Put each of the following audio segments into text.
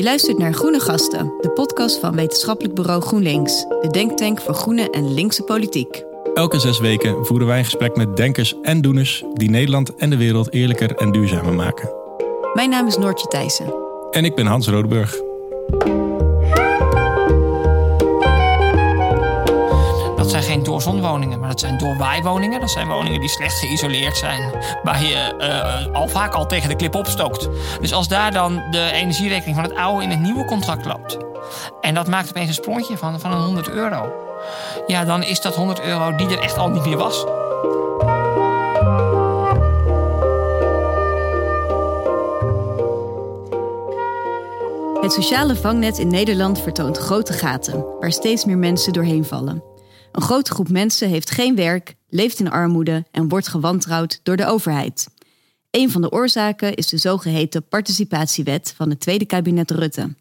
Je luistert naar Groene Gasten, de podcast van wetenschappelijk bureau GroenLinks, de denktank voor groene en linkse politiek. Elke zes weken voeren wij een gesprek met denkers en doeners die Nederland en de wereld eerlijker en duurzamer maken. Mijn naam is Noortje Thijssen. En ik ben Hans Rodeburg. Maar dat zijn doorwaaiwoningen. Dat zijn woningen die slecht geïsoleerd zijn. Waar je eh, al vaak al tegen de klip opstookt. Dus als daar dan de energierekening van het oude in het nieuwe contract loopt. En dat maakt opeens een sprongetje van, van een 100 euro. Ja, dan is dat 100 euro die er echt al niet meer was. Het sociale vangnet in Nederland vertoont grote gaten, waar steeds meer mensen doorheen vallen. Een grote groep mensen heeft geen werk, leeft in armoede en wordt gewantrouwd door de overheid. Een van de oorzaken is de zogeheten participatiewet van het tweede kabinet Rutte.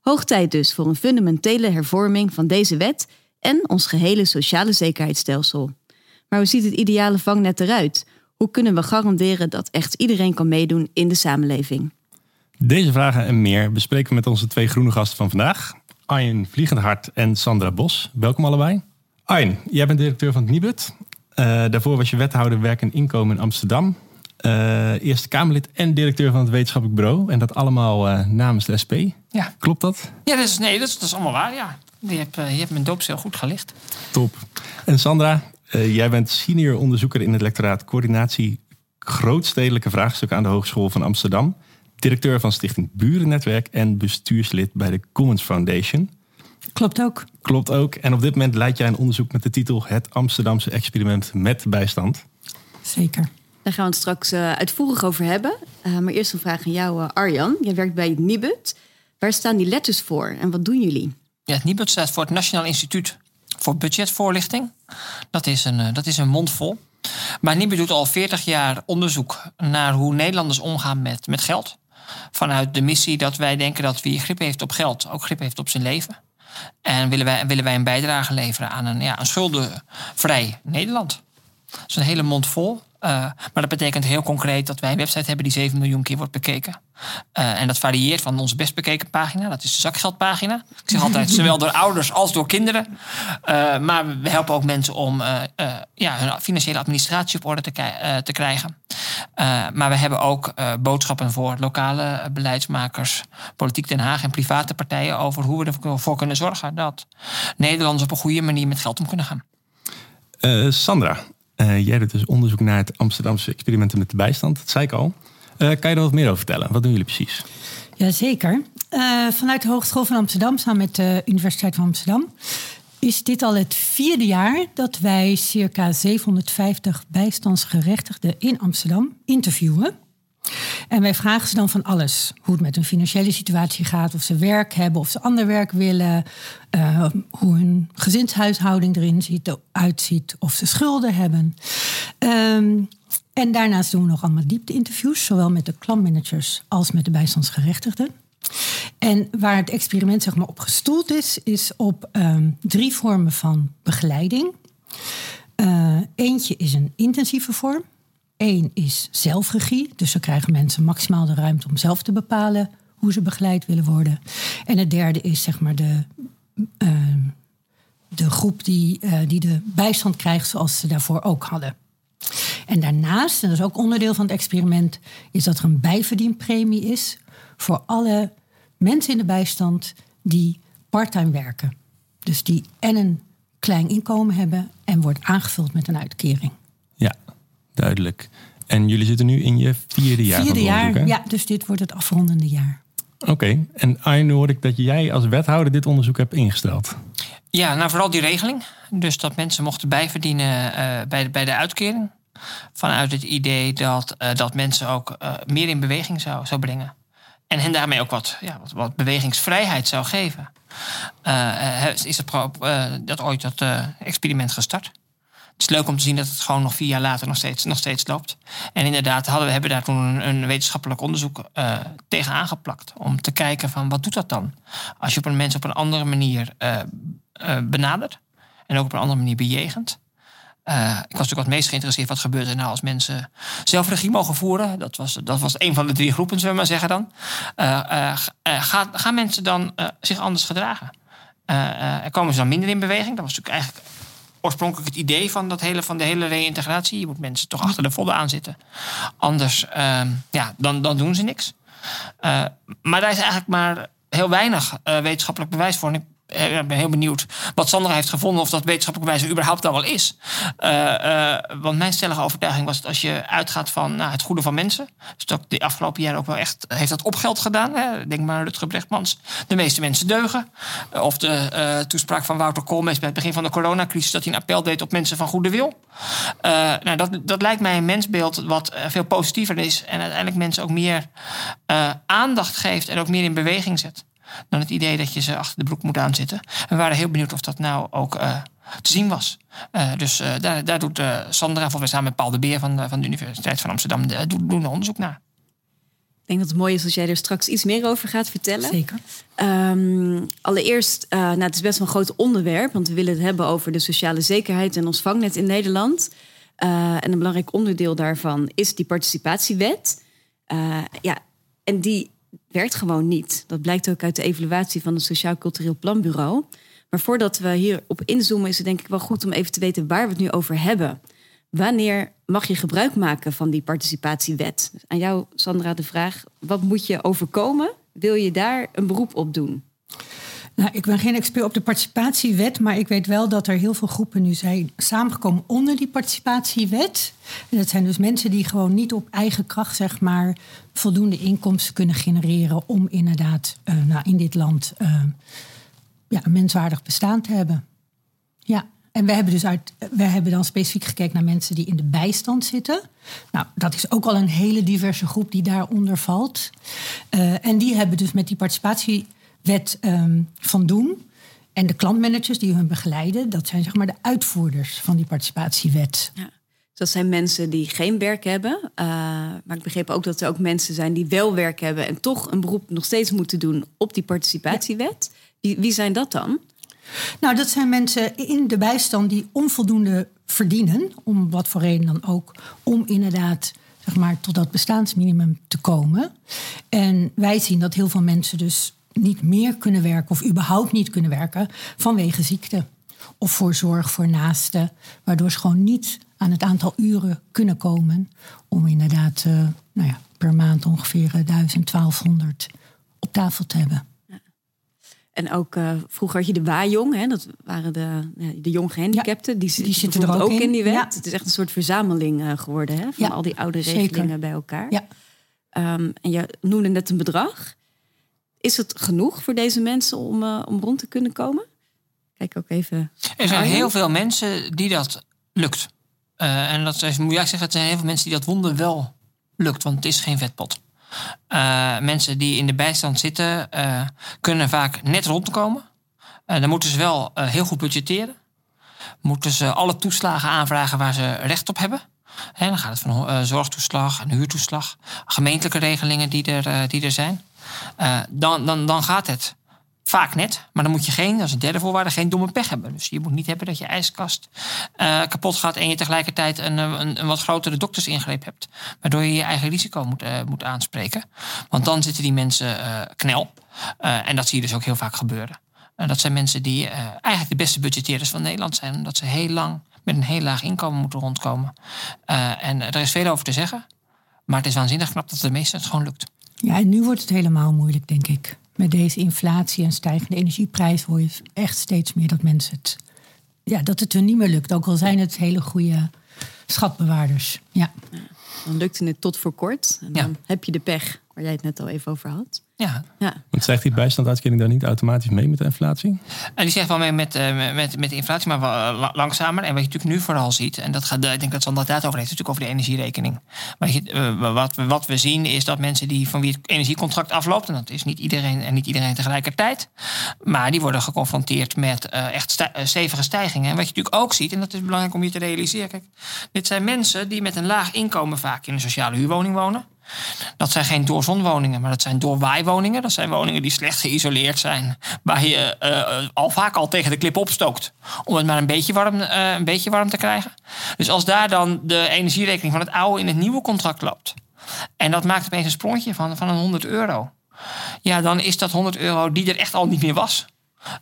Hoog tijd dus voor een fundamentele hervorming van deze wet en ons gehele sociale zekerheidsstelsel. Maar hoe ziet het ideale vangnet eruit? Hoe kunnen we garanderen dat echt iedereen kan meedoen in de samenleving? Deze vragen en meer bespreken we met onze twee groene gasten van vandaag. Arjen Vliegendhart en Sandra Bos. Welkom allebei. Arjen, jij bent directeur van het Nibud. Uh, daarvoor was je wethouder werk en inkomen in Amsterdam. Uh, Eerste Kamerlid en directeur van het wetenschappelijk bureau. En dat allemaal uh, namens de SP. Ja. Klopt dat? Ja, dat is, nee, dat is, dat is allemaal waar, ja. Je hebt, je hebt mijn doopsel goed gelicht. Top. En Sandra, jij bent senior onderzoeker in het lectoraat Coördinatie Grootstedelijke Vraagstukken aan de Hogeschool van Amsterdam. Directeur van Stichting Burennetwerk en bestuurslid bij de Commons Foundation. Klopt ook. Klopt ook. En op dit moment leid jij een onderzoek met de titel Het Amsterdamse experiment met bijstand. Zeker. Daar gaan we het straks uh, uitvoerig over hebben. Uh, maar eerst een vraag aan jou, uh, Arjan. Jij werkt bij het NIBUD. Waar staan die letters voor en wat doen jullie? Ja, het NIBUD staat voor het Nationaal Instituut voor Budgetvoorlichting. Dat is een, dat is een mondvol. Maar NIBUD doet al 40 jaar onderzoek naar hoe Nederlanders omgaan met, met geld. Vanuit de missie dat wij denken dat wie grip heeft op geld ook grip heeft op zijn leven. En willen wij, willen wij een bijdrage leveren aan een, ja, een schuldenvrij Nederland. Dat is een hele mond vol. Uh, maar dat betekent heel concreet dat wij een website hebben die 7 miljoen keer wordt bekeken. Uh, en dat varieert van onze best bekeken pagina, dat is de zakgeldpagina. Ik zeg altijd, zowel door ouders als door kinderen. Uh, maar we helpen ook mensen om ja, hun financiële administratie op orde te, te krijgen. maar we hebben ook boodschappen voor lokale beleidsmakers, politiek Den Haag en private partijen over hoe we ervoor kunnen zorgen dat Nederlanders op een goede manier met geld om kunnen gaan. Sandra, uh, jij doet dus onderzoek naar het Amsterdamse experimenten met de bijstand. Dat zei ik al. Uh, kan je er wat meer over vertellen? Wat doen jullie precies? Jazeker. Uh, vanuit de Hogeschool van Amsterdam, samen met de Universiteit van Amsterdam, is dit al het vierde jaar dat wij circa 750 bijstandsgerechtigden in Amsterdam interviewen. En wij vragen ze dan van alles. Hoe het met hun financiële situatie gaat, of ze werk hebben, of ze ander werk willen. Uh, hoe hun gezinshuishouding erin ziet, uitziet, of ze schulden hebben. Um, en daarnaast doen we nog allemaal diepte-interviews, zowel met de klantmanagers als met de bijstandsgerechtigden. En waar het experiment zeg maar, op gestoeld is, is op um, drie vormen van begeleiding. Uh, eentje is een intensieve vorm. Eén is zelfregie, dus dan krijgen mensen maximaal de ruimte om zelf te bepalen hoe ze begeleid willen worden. En het derde is zeg maar de, uh, de groep die, uh, die de bijstand krijgt zoals ze daarvoor ook hadden. En daarnaast, en dat is ook onderdeel van het experiment, is dat er een bijverdienpremie is voor alle mensen in de bijstand die parttime werken. Dus die en een klein inkomen hebben en wordt aangevuld met een uitkering. Duidelijk. En jullie zitten nu in je vierde jaar. Vierde van jaar, onderzoek, hè? ja, dus dit wordt het afrondende jaar. Oké, okay. en Arjen, hoor ik dat jij als wethouder dit onderzoek hebt ingesteld. Ja, nou vooral die regeling. Dus dat mensen mochten bijverdienen uh, bij, de, bij de uitkering. Vanuit het idee dat, uh, dat mensen ook uh, meer in beweging zou, zou brengen. En hen daarmee ook wat, ja, wat, wat bewegingsvrijheid zou geven. is het, dat ooit dat experiment gestart. Het is leuk om te zien dat het gewoon nog vier jaar later nog steeds, nog steeds loopt. En inderdaad, hadden we hebben daar toen een, een wetenschappelijk onderzoek uh, tegen aangeplakt. Om te kijken van wat doet dat dan? Als je op een mens op een andere manier uh, benadert. En ook op een andere manier bejegent. ik was natuurlijk wat meest geïnteresseerd wat gebeurt er nou als mensen zelf regie mogen voeren. Dat was, dat was een van de drie groepen, zullen we maar zeggen dan. gaan, gaan mensen dan zich anders gedragen? er komen ze dan minder in beweging? Dat was natuurlijk eigenlijk oorspronkelijk het idee van, dat hele, van de hele reïntegratie. Je moet mensen toch achter de vodden aanzitten. Anders ehm, ja, dan, dan doen ze niks. maar daar is eigenlijk maar heel weinig wetenschappelijk bewijs voor. Eh, ik ben heel benieuwd wat Sandra heeft gevonden of dat wetenschappelijk bewijs er überhaupt al wel is. Uh, want mijn stellige overtuiging was dat als je uitgaat van nou, het goede van mensen, dus dat de afgelopen jaren ook wel echt heeft dat opgeld gedaan. Hè? Denk maar aan Rutger Brechtmans. De meeste mensen deugen. Of de toespraak van Wouter Koolmees bij het begin van de coronacrisis, dat hij een appel deed op mensen van goede wil. nou, dat, dat lijkt mij een mensbeeld wat veel positiever is en uiteindelijk mensen ook meer aandacht geeft en ook meer in beweging zet dan het idee dat je ze achter de broek moet aanzitten. we waren heel benieuwd of dat nou ook uh, te zien was. Uh, dus uh, daar, daar, doet Sandra, volgens samen met Paul de Beer van, van de Universiteit van Amsterdam, doen, doen onderzoek naar. Ik denk dat het mooi is als jij er straks iets meer over gaat vertellen. Zeker. Um, allereerst, uh, nou, het is best wel een groot onderwerp, want we willen het hebben over de sociale zekerheid en ons vangnet in Nederland. Uh, en een belangrijk onderdeel daarvan is die participatiewet. Uh, ja, en die werkt gewoon niet. Dat blijkt ook uit de evaluatie van het Sociaal Cultureel Planbureau. Maar voordat we hierop inzoomen, is het denk ik wel goed om even te weten waar we het nu over hebben. Wanneer mag je gebruik maken van die participatiewet? Dus aan jou, Sandra, de vraag: wat moet je overkomen? Wil je daar een beroep op doen? Nou, ik ben geen expert op de participatiewet, maar ik weet wel dat er heel veel groepen nu zijn samengekomen onder die participatiewet. En dat zijn dus mensen die gewoon niet op eigen kracht, zeg maar, voldoende inkomsten kunnen genereren om inderdaad uh, nou, in dit land uh, ja, een menswaardig bestaan te hebben. Ja. En we hebben dus uit, we hebben dan specifiek gekeken naar mensen die in de bijstand zitten. Nou, dat is ook al een hele diverse groep die daaronder valt. Uh, en die hebben dus met die participatie wet um, van doen. En de klantmanagers die hun begeleiden, dat zijn zeg maar de uitvoerders van die participatiewet. Ja. Dus dat zijn mensen die geen werk hebben. Uh, maar ik begreep ook dat er ook mensen zijn die wel werk hebben en toch een beroep nog steeds moeten doen op die participatiewet. Wie, wie zijn dat dan? Nou, dat zijn mensen in de bijstand die onvoldoende verdienen, om wat voor reden dan ook, om inderdaad zeg maar, tot dat bestaansminimum te komen. En wij zien dat heel veel mensen dus niet meer kunnen werken of überhaupt niet kunnen werken vanwege ziekte. Of voor zorg voor naasten, waardoor ze gewoon niet aan het aantal uren kunnen komen om inderdaad uh, nou ja, per maand ongeveer 1200 op tafel te hebben. En ook uh, vroeger had je de Wajong, hè, dat waren de, de jong gehandicapten. die, die zitten er ook, in. die wet. Het is echt een soort verzameling uh, geworden hè, van al die oude regelingen Zeker. bij elkaar. Ja. Um, en je noemde net een bedrag. Is het genoeg voor deze mensen om, uh, om rond te kunnen komen? Kijk ook even. Er zijn heel veel mensen die dat lukt. Uh, en dat is, moet ik zeggen, het zijn heel veel mensen die dat wonder wel lukt, want het is geen vetpot. Uh, mensen die in de bijstand zitten, kunnen vaak net rondkomen. dan moeten ze wel heel goed budgetteren. Moeten ze alle toeslagen aanvragen waar ze recht op hebben. En dan gaat het van zorgtoeslag en huurtoeslag, gemeentelijke regelingen die er, die er zijn. Uh, dan, dan, dan gaat het vaak net. Maar dan moet je geen, is een derde voorwaarde, geen domme pech hebben. Dus je moet niet hebben dat je ijskast kapot gaat en je tegelijkertijd een, een, een, wat grotere doktersingreep hebt. Waardoor je je eigen risico moet, moet aanspreken. Want dan zitten die mensen knel. en dat zie je dus ook heel vaak gebeuren. En dat zijn mensen die eigenlijk de beste budgetteerders van Nederland zijn. Omdat ze heel lang met een heel laag inkomen moeten rondkomen. en er is veel over te zeggen. Maar het is waanzinnig knap dat de meesten het gewoon lukt. Ja, en nu wordt het helemaal moeilijk, denk ik. Met deze inflatie en stijgende energieprijs hoor je echt steeds meer dat mensen het, ja, dat het hun niet meer lukt. Ook al zijn het hele goede schatbewaarders. Ja. Dan lukte het tot voor kort. En dan heb je de pech waar jij het net al even over had. Ja. ja. Want stijgt die bijstandsuitkering dan niet automatisch mee met de inflatie? En die zegt wel mee met, uh, met, met de inflatie, maar wel, uh, langzamer. En wat je natuurlijk nu vooral ziet, en dat gaat, ik denk dat Sander het over heeft, natuurlijk over de energierekening. Maar je, wat, we, wat we zien is dat mensen die van wie het energiecontract afloopt, en dat is niet iedereen en niet iedereen tegelijkertijd, maar die worden geconfronteerd met echt stij, stevige stijgingen. En wat je natuurlijk ook ziet, en dat is belangrijk om je te realiseren, kijk, dit zijn mensen die met een laag inkomen vaak in een sociale huurwoning wonen. Dat zijn geen doorzonwoningen, maar dat zijn doorwaaiwoningen. Dat zijn woningen die slecht geïsoleerd zijn. Waar je uh, al vaak al tegen de klip opstookt. Om het maar een beetje, warm, uh, een beetje warm te krijgen. Dus als daar dan de energierekening van het oude in het nieuwe contract loopt. En dat maakt opeens een sprongje van, van een 100 euro. Ja, dan is dat 100 euro die er echt al niet meer was.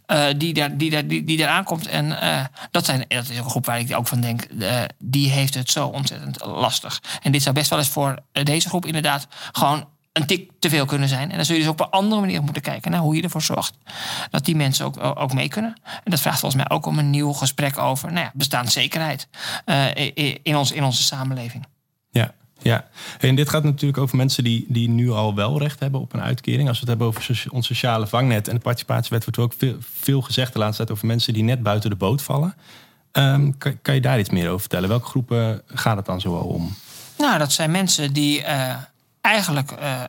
Uh, die, daar, die, daar, die, die daar aankomt. En uh, dat, zijn, dat is een groep waar ik ook van denk, uh, die heeft het zo ontzettend lastig. En dit zou best wel eens voor deze groep inderdaad gewoon een tik te veel kunnen zijn. En dan zul je dus op een andere manier moeten kijken naar hoe je ervoor zorgt dat die mensen ook, ook mee kunnen. En dat vraagt volgens mij ook om een nieuw gesprek over nou ja, bestaanszekerheid in, ons, in onze samenleving. Ja, ja, en dit gaat natuurlijk over mensen die, die nu al wel recht hebben op een uitkering. Als we het hebben over ons sociale vangnet en de participatiewet, wordt er ook veel, veel gezegd de laatste tijd over mensen die net buiten de boot vallen. Um, kan, je daar iets meer over vertellen? Welke groepen gaat het dan zoal om? Nou, dat zijn mensen die uh, eigenlijk uh,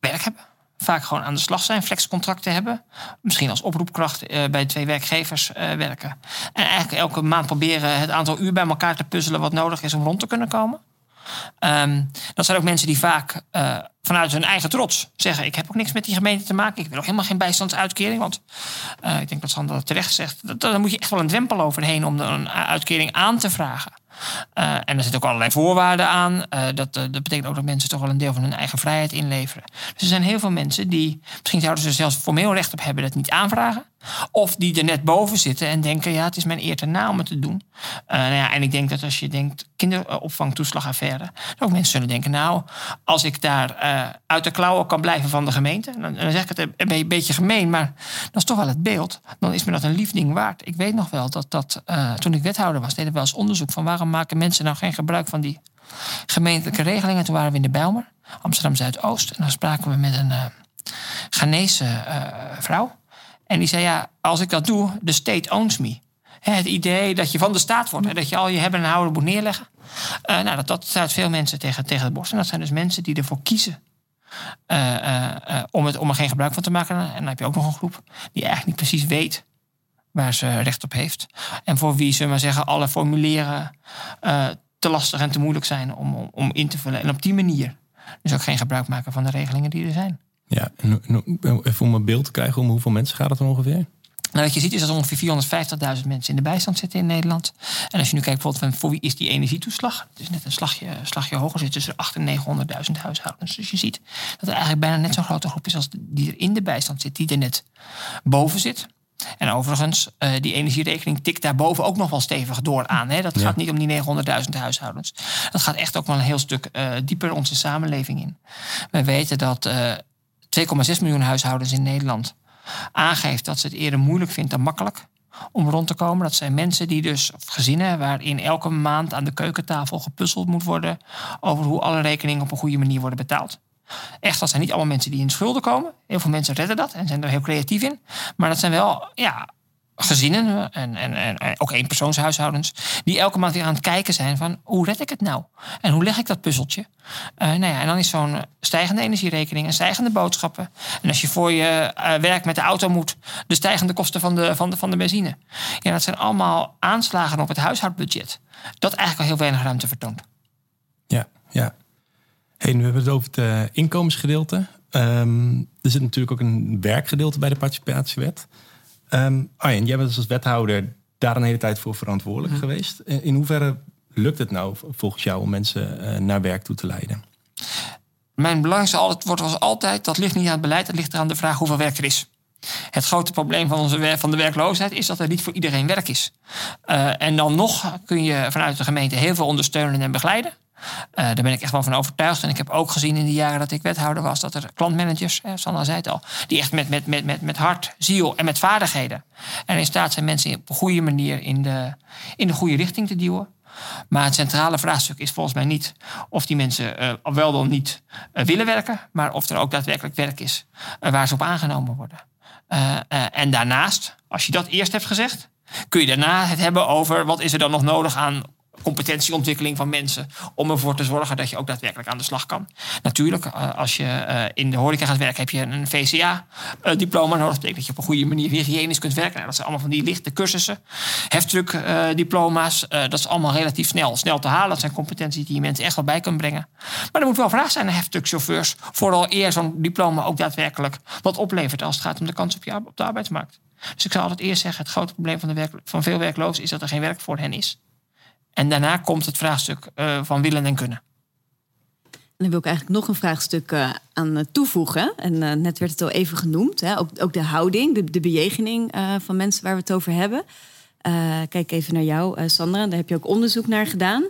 werk hebben. Vaak gewoon aan de slag zijn, flexcontracten hebben. Misschien als oproepkracht uh, bij twee werkgevers werken. En eigenlijk elke maand proberen het aantal uur bij elkaar te puzzelen wat nodig is om rond te kunnen komen. Um, dat zijn ook mensen die vaak uh, vanuit hun eigen trots zeggen: Ik heb ook niks met die gemeente te maken. Ik wil ook helemaal geen bijstandsuitkering. Want uh, ik denk dat Sander dat terecht zegt. Daar moet je echt wel een drempel overheen om een uitkering aan te vragen. Uh, en er zitten ook allerlei voorwaarden aan. Dat, dat betekent ook dat mensen toch wel een deel van hun eigen vrijheid inleveren. Dus er zijn heel veel mensen die, misschien zouden ze er zelfs formeel recht op hebben, dat niet aanvragen. Of die er net boven zitten en denken, ja, het is mijn eer te na om het te doen. nou ja, en ik denk dat als je denkt, kinderopvangtoeslagaffaire, ook mensen zullen denken, nou, als ik daar uit de klauwen kan blijven van de gemeente, dan, zeg ik het een beetje gemeen, maar dat is toch wel het beeld. Dan is me dat een lief ding waard. Ik weet nog wel dat, dat toen ik wethouder was, deden we eens onderzoek van waarom maken mensen nou geen gebruik van die gemeentelijke regelingen. Toen waren we in de Bijlmer, Amsterdam Zuidoost. En dan spraken we met een Ghanese vrouw. En die zei: Ja, als ik dat doe, de state owns me. het idee dat je van de staat wordt, hè, dat je al je hebben en houden moet neerleggen. Uh, nou, dat, dat staat veel mensen tegen, tegen de borst. En dat zijn dus mensen die ervoor kiezen om, het, om er geen gebruik van te maken. En dan heb je ook nog een groep die eigenlijk niet precies weet waar ze recht op heeft. En voor wie, ze maar zeggen, alle formulieren te lastig en te moeilijk zijn om, om, in te vullen. En op die manier dus ook geen gebruik maken van de regelingen die er zijn. Ja, en even om een beeld te krijgen, om hoeveel mensen gaat het dan ongeveer? Nou, wat je ziet is dat ongeveer 450.000 mensen in de bijstand zitten in Nederland. En als je nu kijkt bijvoorbeeld van voor wie is die energietoeslag? Het is net een slagje, slagje hoger, zit tussen 800.000 en 900.000 huishoudens. Dus je ziet dat er eigenlijk bijna net zo'n grote groep is als die er in de bijstand zit, die er net boven zit. En overigens, uh, die energierekening tikt daarboven ook nog wel stevig door aan. Hè? Dat gaat niet om die 900.000 huishoudens. Dat gaat echt ook wel een heel stuk uh, dieper onze samenleving in. We weten dat uh, eh, 2,6 miljoen huishoudens in Nederland aangeeft dat ze het eerder moeilijk vindt dan makkelijk om rond te komen. Dat zijn mensen die dus, of gezinnen, waarin elke maand aan de keukentafel gepuzzeld moet worden over hoe alle rekeningen op een goede manier worden betaald. Echt, dat zijn niet allemaal mensen die in schulden komen. Heel veel mensen redden dat en zijn er heel creatief in. Maar dat zijn wel ja, gezinnen en, en, en ook eenpersoonshuishoudens... die elke maand weer aan het kijken zijn van hoe red ik het nou? En hoe leg ik dat puzzeltje? Uh, nou ja, en dan is zo'n stijgende energierekening en stijgende boodschappen. En als je voor je werk met de auto moet... de stijgende kosten van de, van, de, van de benzine. Ja, dat zijn allemaal aanslagen op het huishoudbudget... dat eigenlijk al heel weinig ruimte vertoont. Ja, ja. Hey, nu hebben we het over het inkomensgedeelte. Um, er zit natuurlijk ook een werkgedeelte bij de participatiewet. Um, Arjen, jij bent dus als wethouder daar een hele tijd voor verantwoordelijk geweest. In hoeverre lukt het nou volgens jou om mensen uh, naar werk toe te leiden? Mijn belangrijkste wordt als altijd, dat ligt niet aan het beleid, dat ligt aan de vraag hoeveel werk er is. Het grote probleem van, onze, van de werkloosheid is dat er niet voor iedereen werk is. Uh, en dan nog kun je vanuit de gemeente heel veel ondersteunen en begeleiden. Uh, daar ben ik echt wel van overtuigd. En ik heb ook gezien in de jaren dat ik wethouder was... dat er klantmanagers, eh, Sanna zei het al... die echt met, met, met, met, met hart, ziel en met vaardigheden... en in staat zijn mensen op een goede manier in de, in de goede richting te duwen. Maar het centrale vraagstuk is volgens mij niet of die mensen uh, wel dan niet uh, willen werken, maar of er ook daadwerkelijk werk is waar ze op aangenomen worden. en daarnaast, als je dat eerst hebt gezegd, kun je daarna het hebben over wat is er dan nog nodig aan competentieontwikkeling van mensen. Om ervoor te zorgen dat je ook daadwerkelijk aan de slag kan. Natuurlijk, eh, als je eh, in de horeca gaat werken, heb je een VCA-diploma nodig. Dat betekent dat je op een goede manier hygiënisch kunt werken. Nou, dat zijn allemaal van die lichte cursussen. Heftruck-diploma's, dat is allemaal relatief snel, snel te halen. Dat zijn competenties die je mensen echt wel bij kunnen brengen. Maar er moet wel vraag zijn naar heftruckchauffeurs. Vooral eer zo'n diploma ook daadwerkelijk wat oplevert als het gaat om de kans op, je, op de arbeidsmarkt. Dus ik zou altijd eerst zeggen: het grote probleem van, de van veel werklozen is dat er geen werk voor hen is. En daarna komt het vraagstuk uh, van willen en kunnen. En dan wil ik eigenlijk nog een vraagstuk uh, aan uh, toevoegen. En net werd het al even genoemd. Hè? Ook, ook de houding, de, de bejegening van mensen waar we het over hebben. kijk even naar jou, Sandra. Daar heb je ook onderzoek naar gedaan.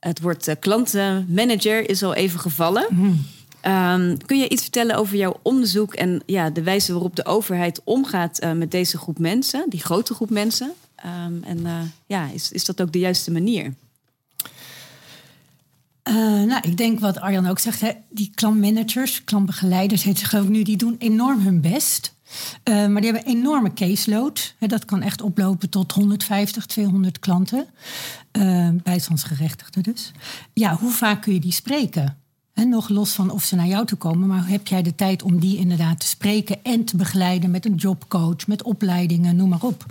Het woord klantenmanager is al even gevallen. Mm. Um, kun je iets vertellen over jouw onderzoek en ja, de wijze waarop de overheid omgaat uh, met deze groep mensen, die grote groep mensen? Um, en uh, ja, is, is dat ook de juiste manier? Uh, nou, ik denk wat Arjan ook zegt, hè, die klantmanagers, klantbegeleiders, heet ze ook nu, die doen enorm hun best. Uh, maar die hebben een enorme caseload. Hè, dat kan echt oplopen tot 150, 200 klanten. Uh, bijstandsgerechtigden dus. Ja, hoe vaak kun je die spreken? Nog los van of ze naar jou toe komen, maar heb jij de tijd om die inderdaad te spreken en te begeleiden met een jobcoach, met opleidingen, noem maar op.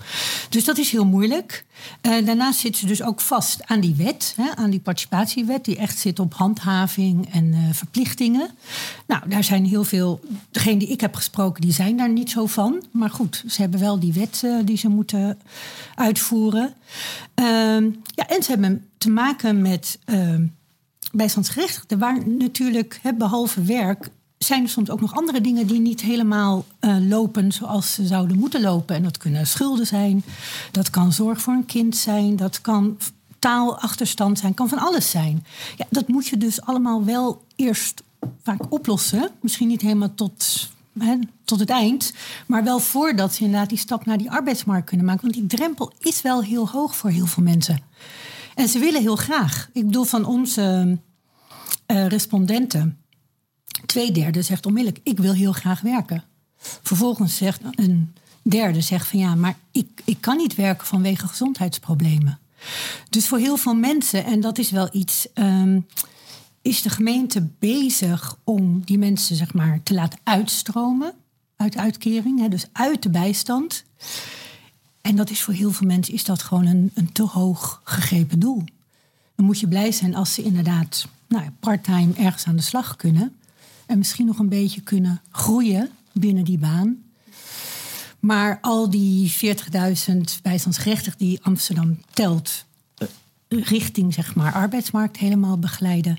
Dus dat is heel moeilijk. Uh, daarnaast zitten ze dus ook vast aan die wet, hè, aan die participatiewet, die echt zit op handhaving en uh, verplichtingen. Nou, daar zijn heel veel, degene die ik heb gesproken, die zijn daar niet zo van. Maar goed, ze hebben wel die wet uh, die ze moeten uitvoeren. Ehm, ja, en ze hebben te maken met ehm, bijstandsgerechtigden, waar natuurlijk, hè, behalve werk, zijn er soms ook nog andere dingen die niet helemaal uh, lopen zoals ze zouden moeten lopen. En dat kunnen schulden zijn, dat kan zorg voor een kind zijn, dat kan taalachterstand zijn, kan van alles zijn. Ja, dat moet je dus allemaal wel eerst vaak oplossen. Misschien niet helemaal tot, hè, tot het eind, maar wel voordat ze inderdaad die stap naar die arbeidsmarkt kunnen maken. Want die drempel is wel heel hoog voor heel veel mensen. En ze willen heel graag. Ik bedoel, van onze uh, respondenten, twee derde zegt onmiddellijk: Ik wil heel graag werken. Vervolgens zegt een derde zegt van ja, maar ik, ik kan niet werken vanwege gezondheidsproblemen. Dus voor heel veel mensen, en dat is wel iets, um, is de gemeente bezig om die mensen zeg maar te laten uitstromen uit uitkering, hè, dus uit de bijstand. En dat is voor heel veel mensen is dat gewoon een, een te hoog gegrepen doel. Dan moet je blij zijn als ze inderdaad nou, parttime ergens aan de slag kunnen. En misschien nog een beetje kunnen groeien binnen die baan. Maar al die 40.000 bijstandsgerechtigden die Amsterdam telt, eh, richting zeg maar, arbeidsmarkt helemaal begeleiden.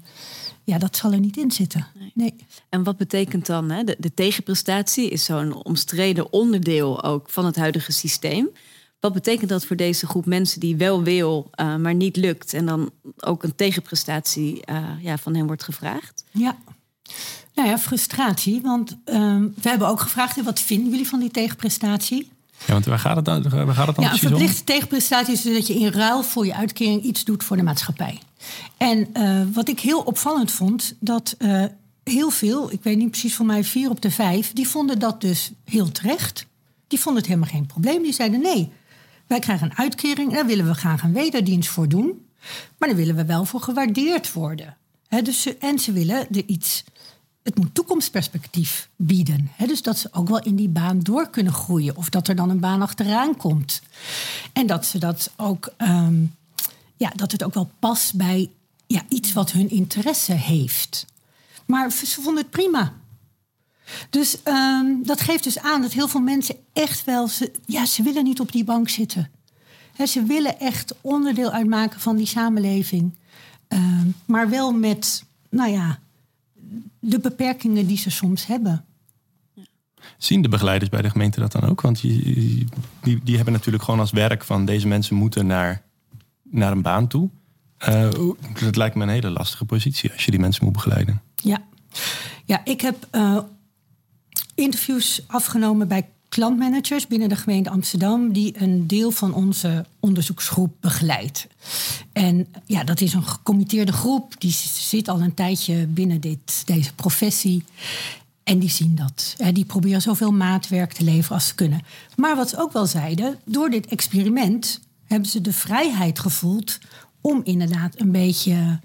Ja, dat zal er niet in zitten. Nee. En wat betekent dan? Hè? De, de tegenprestatie is zo'n omstreden onderdeel ook van het huidige systeem. Wat betekent dat voor deze groep mensen die wel wil, uh, maar niet lukt en dan ook een tegenprestatie uh, ja, van hen wordt gevraagd? Ja. Nou ja, frustratie. Want uh, we hebben ook gevraagd: wat vinden jullie van die tegenprestatie? Ja, want waar gaat het dan, waar gaat het dan ja, een verplichte tegenprestatie is dus dat je in ruil voor je uitkering iets doet voor de maatschappij. En uh, wat ik heel opvallend vond, dat uh, heel veel, ik weet niet precies van mij vier op de vijf, die vonden dat dus heel terecht. Die vonden het helemaal geen probleem. Die zeiden nee, wij krijgen een uitkering, daar willen we graag een wederdienst voor doen. Maar daar willen we wel voor gewaardeerd worden. dus en ze willen er iets. Het moet toekomstperspectief bieden. dus dat ze ook wel in die baan door kunnen groeien. Of dat er dan een baan achteraan komt. En dat ze dat ook. Ehm, ja, dat het ook wel past bij ja, iets wat hun interesse heeft. Maar ze vonden het prima. Dus um, dat geeft dus aan dat heel veel mensen echt wel... Ze, ja, ze willen niet op die bank zitten. He, ze willen echt onderdeel uitmaken van die samenleving. Um, maar wel met, nou ja, de beperkingen die ze soms hebben. Zien de begeleiders bij de gemeente dat dan ook? Want die, die, die hebben natuurlijk gewoon als werk van deze mensen moeten naar, naar een baan toe. Uh, dat lijkt me een hele lastige positie als je die mensen moet begeleiden. Ja, ja ik heb uh, interviews afgenomen bij klantmanagers binnen de gemeente Amsterdam, die een deel van onze onderzoeksgroep begeleidt. En ja, dat is een gecommitteerde groep, die zit al een tijdje binnen dit, deze professie. En die zien dat. Die proberen zoveel maatwerk te leveren als ze kunnen. Maar wat ze ook wel zeiden, door dit experiment hebben ze de vrijheid gevoeld om inderdaad een beetje,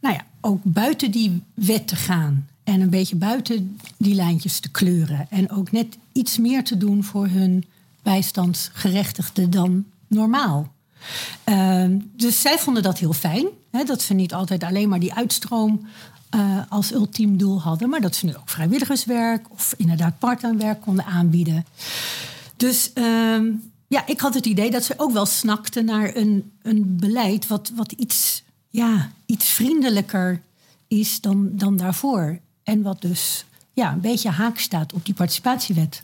nou ja, ook buiten die wet te gaan. En een beetje buiten die lijntjes te kleuren. En ook net iets meer te doen voor hun bijstandsgerechtigden dan normaal. Ehm, dus zij vonden dat heel fijn. Hè, dat ze niet altijd alleen maar die uitstroom uh, als ultiem doel hadden. Maar dat ze nu ook vrijwilligerswerk of inderdaad part-time werk konden aanbieden. Dus ehm, ja, ik had het idee dat ze ook wel snakten naar een, een beleid wat, wat iets, ja, iets vriendelijker is dan, dan daarvoor. En wat dus ja, een beetje haak staat op die participatiewet.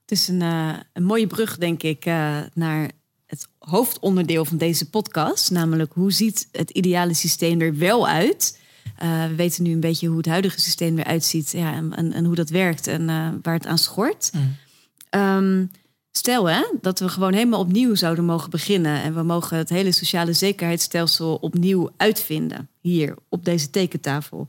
Het is een, uh, een mooie brug, denk ik, uh, naar het hoofdonderdeel van deze podcast. Namelijk, hoe ziet het ideale systeem er wel uit? Uh, we weten nu een beetje hoe het huidige systeem eruit ziet ja, en, en, en hoe dat werkt en waar het aan schort. Mm. Um, stel hè, dat we gewoon helemaal opnieuw zouden mogen beginnen en we mogen het hele sociale zekerheidsstelsel opnieuw uitvinden hier op deze tekentafel.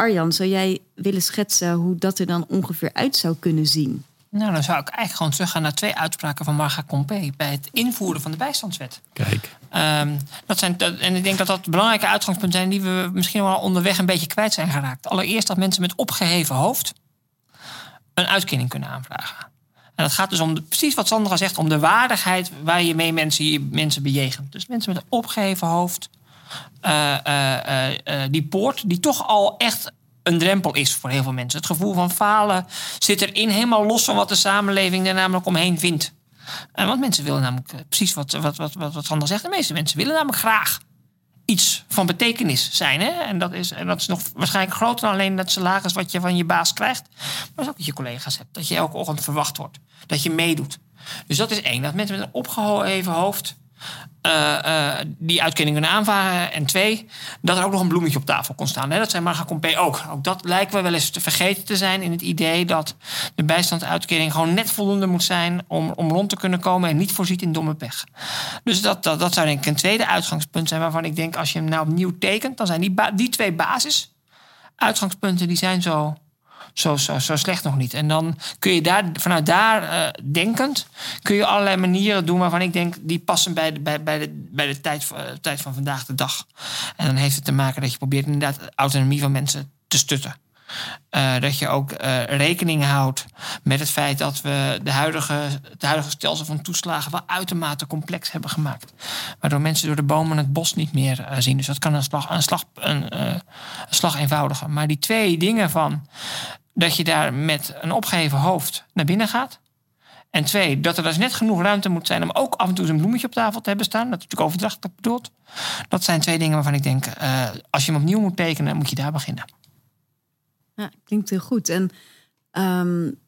Arjan, zou jij willen schetsen hoe dat er dan ongeveer uit zou kunnen zien? Nou, dan zou ik eigenlijk gewoon teruggaan naar twee uitspraken van Marga Compé bij het invoeren van de bijstandswet. Kijk. Um, dat zijn, en ik denk dat dat belangrijke uitgangspunten zijn die we misschien wel onderweg een beetje kwijt zijn geraakt. Allereerst dat mensen met opgeheven hoofd een uitkering kunnen aanvragen. En dat gaat dus om de, precies wat Sandra zegt, om de waardigheid waar je mee mensen, mensen bejegent. Dus mensen met een opgeheven hoofd, die poort, die toch al echt een drempel is voor heel veel mensen. Het gevoel van falen zit erin, helemaal los van wat de samenleving er namelijk omheen vindt. Want mensen willen namelijk precies wat, wat, wat, wat, wat zegt. De meeste mensen willen namelijk graag iets van betekenis zijn. Hè? En, dat is, en dat is nog waarschijnlijk groter dan alleen het salaris wat je van je baas krijgt. Maar ook dat je collega's hebt. Dat je elke ochtend verwacht wordt. Dat je meedoet. Dus dat is één. Dat mensen met een opgeheven hoofd uh, die uitkering kunnen aanvragen. En twee, dat er ook nog een bloemetje op tafel kon staan. Hè? Dat zijn Marga Compé ook. Ook dat lijken we wel eens te vergeten te zijn in het idee dat de bijstandsuitkering gewoon net voldoende moet zijn om, om rond te kunnen komen en niet voorziet in domme pech. Dus dat, dat, dat zou denk ik een tweede uitgangspunt zijn waarvan ik denk als je hem nou opnieuw tekent, dan zijn die, die twee basis uitgangspunten die zijn zo zo, zo, zo slecht nog niet. En dan kun je daar, vanuit daar uh, denkend, kun je allerlei manieren doen waarvan ik denk, die passen bij de, bij, bij de, bij de tijd, uh, tijd van vandaag de dag. En dan heeft het te maken dat je probeert inderdaad de autonomie van mensen te stutten. Uh, dat je ook rekening houdt met het feit dat we de huidige, het huidige stelsel van toeslagen wel uitermate complex hebben gemaakt. Waardoor mensen door de bomen het bos niet meer zien. Dus dat kan een slag, een, slag, een, een slag eenvoudiger. Maar die twee dingen van dat je daar met een opgeheven hoofd naar binnen gaat. En twee, dat er dus net genoeg ruimte moet zijn om ook af en toe een bloemetje op tafel te hebben staan. Dat is natuurlijk overdrachtelijk bedoeld. Dat zijn twee dingen waarvan ik denk, uh, als je hem opnieuw moet tekenen, moet je daar beginnen. Ja, klinkt heel goed. En um,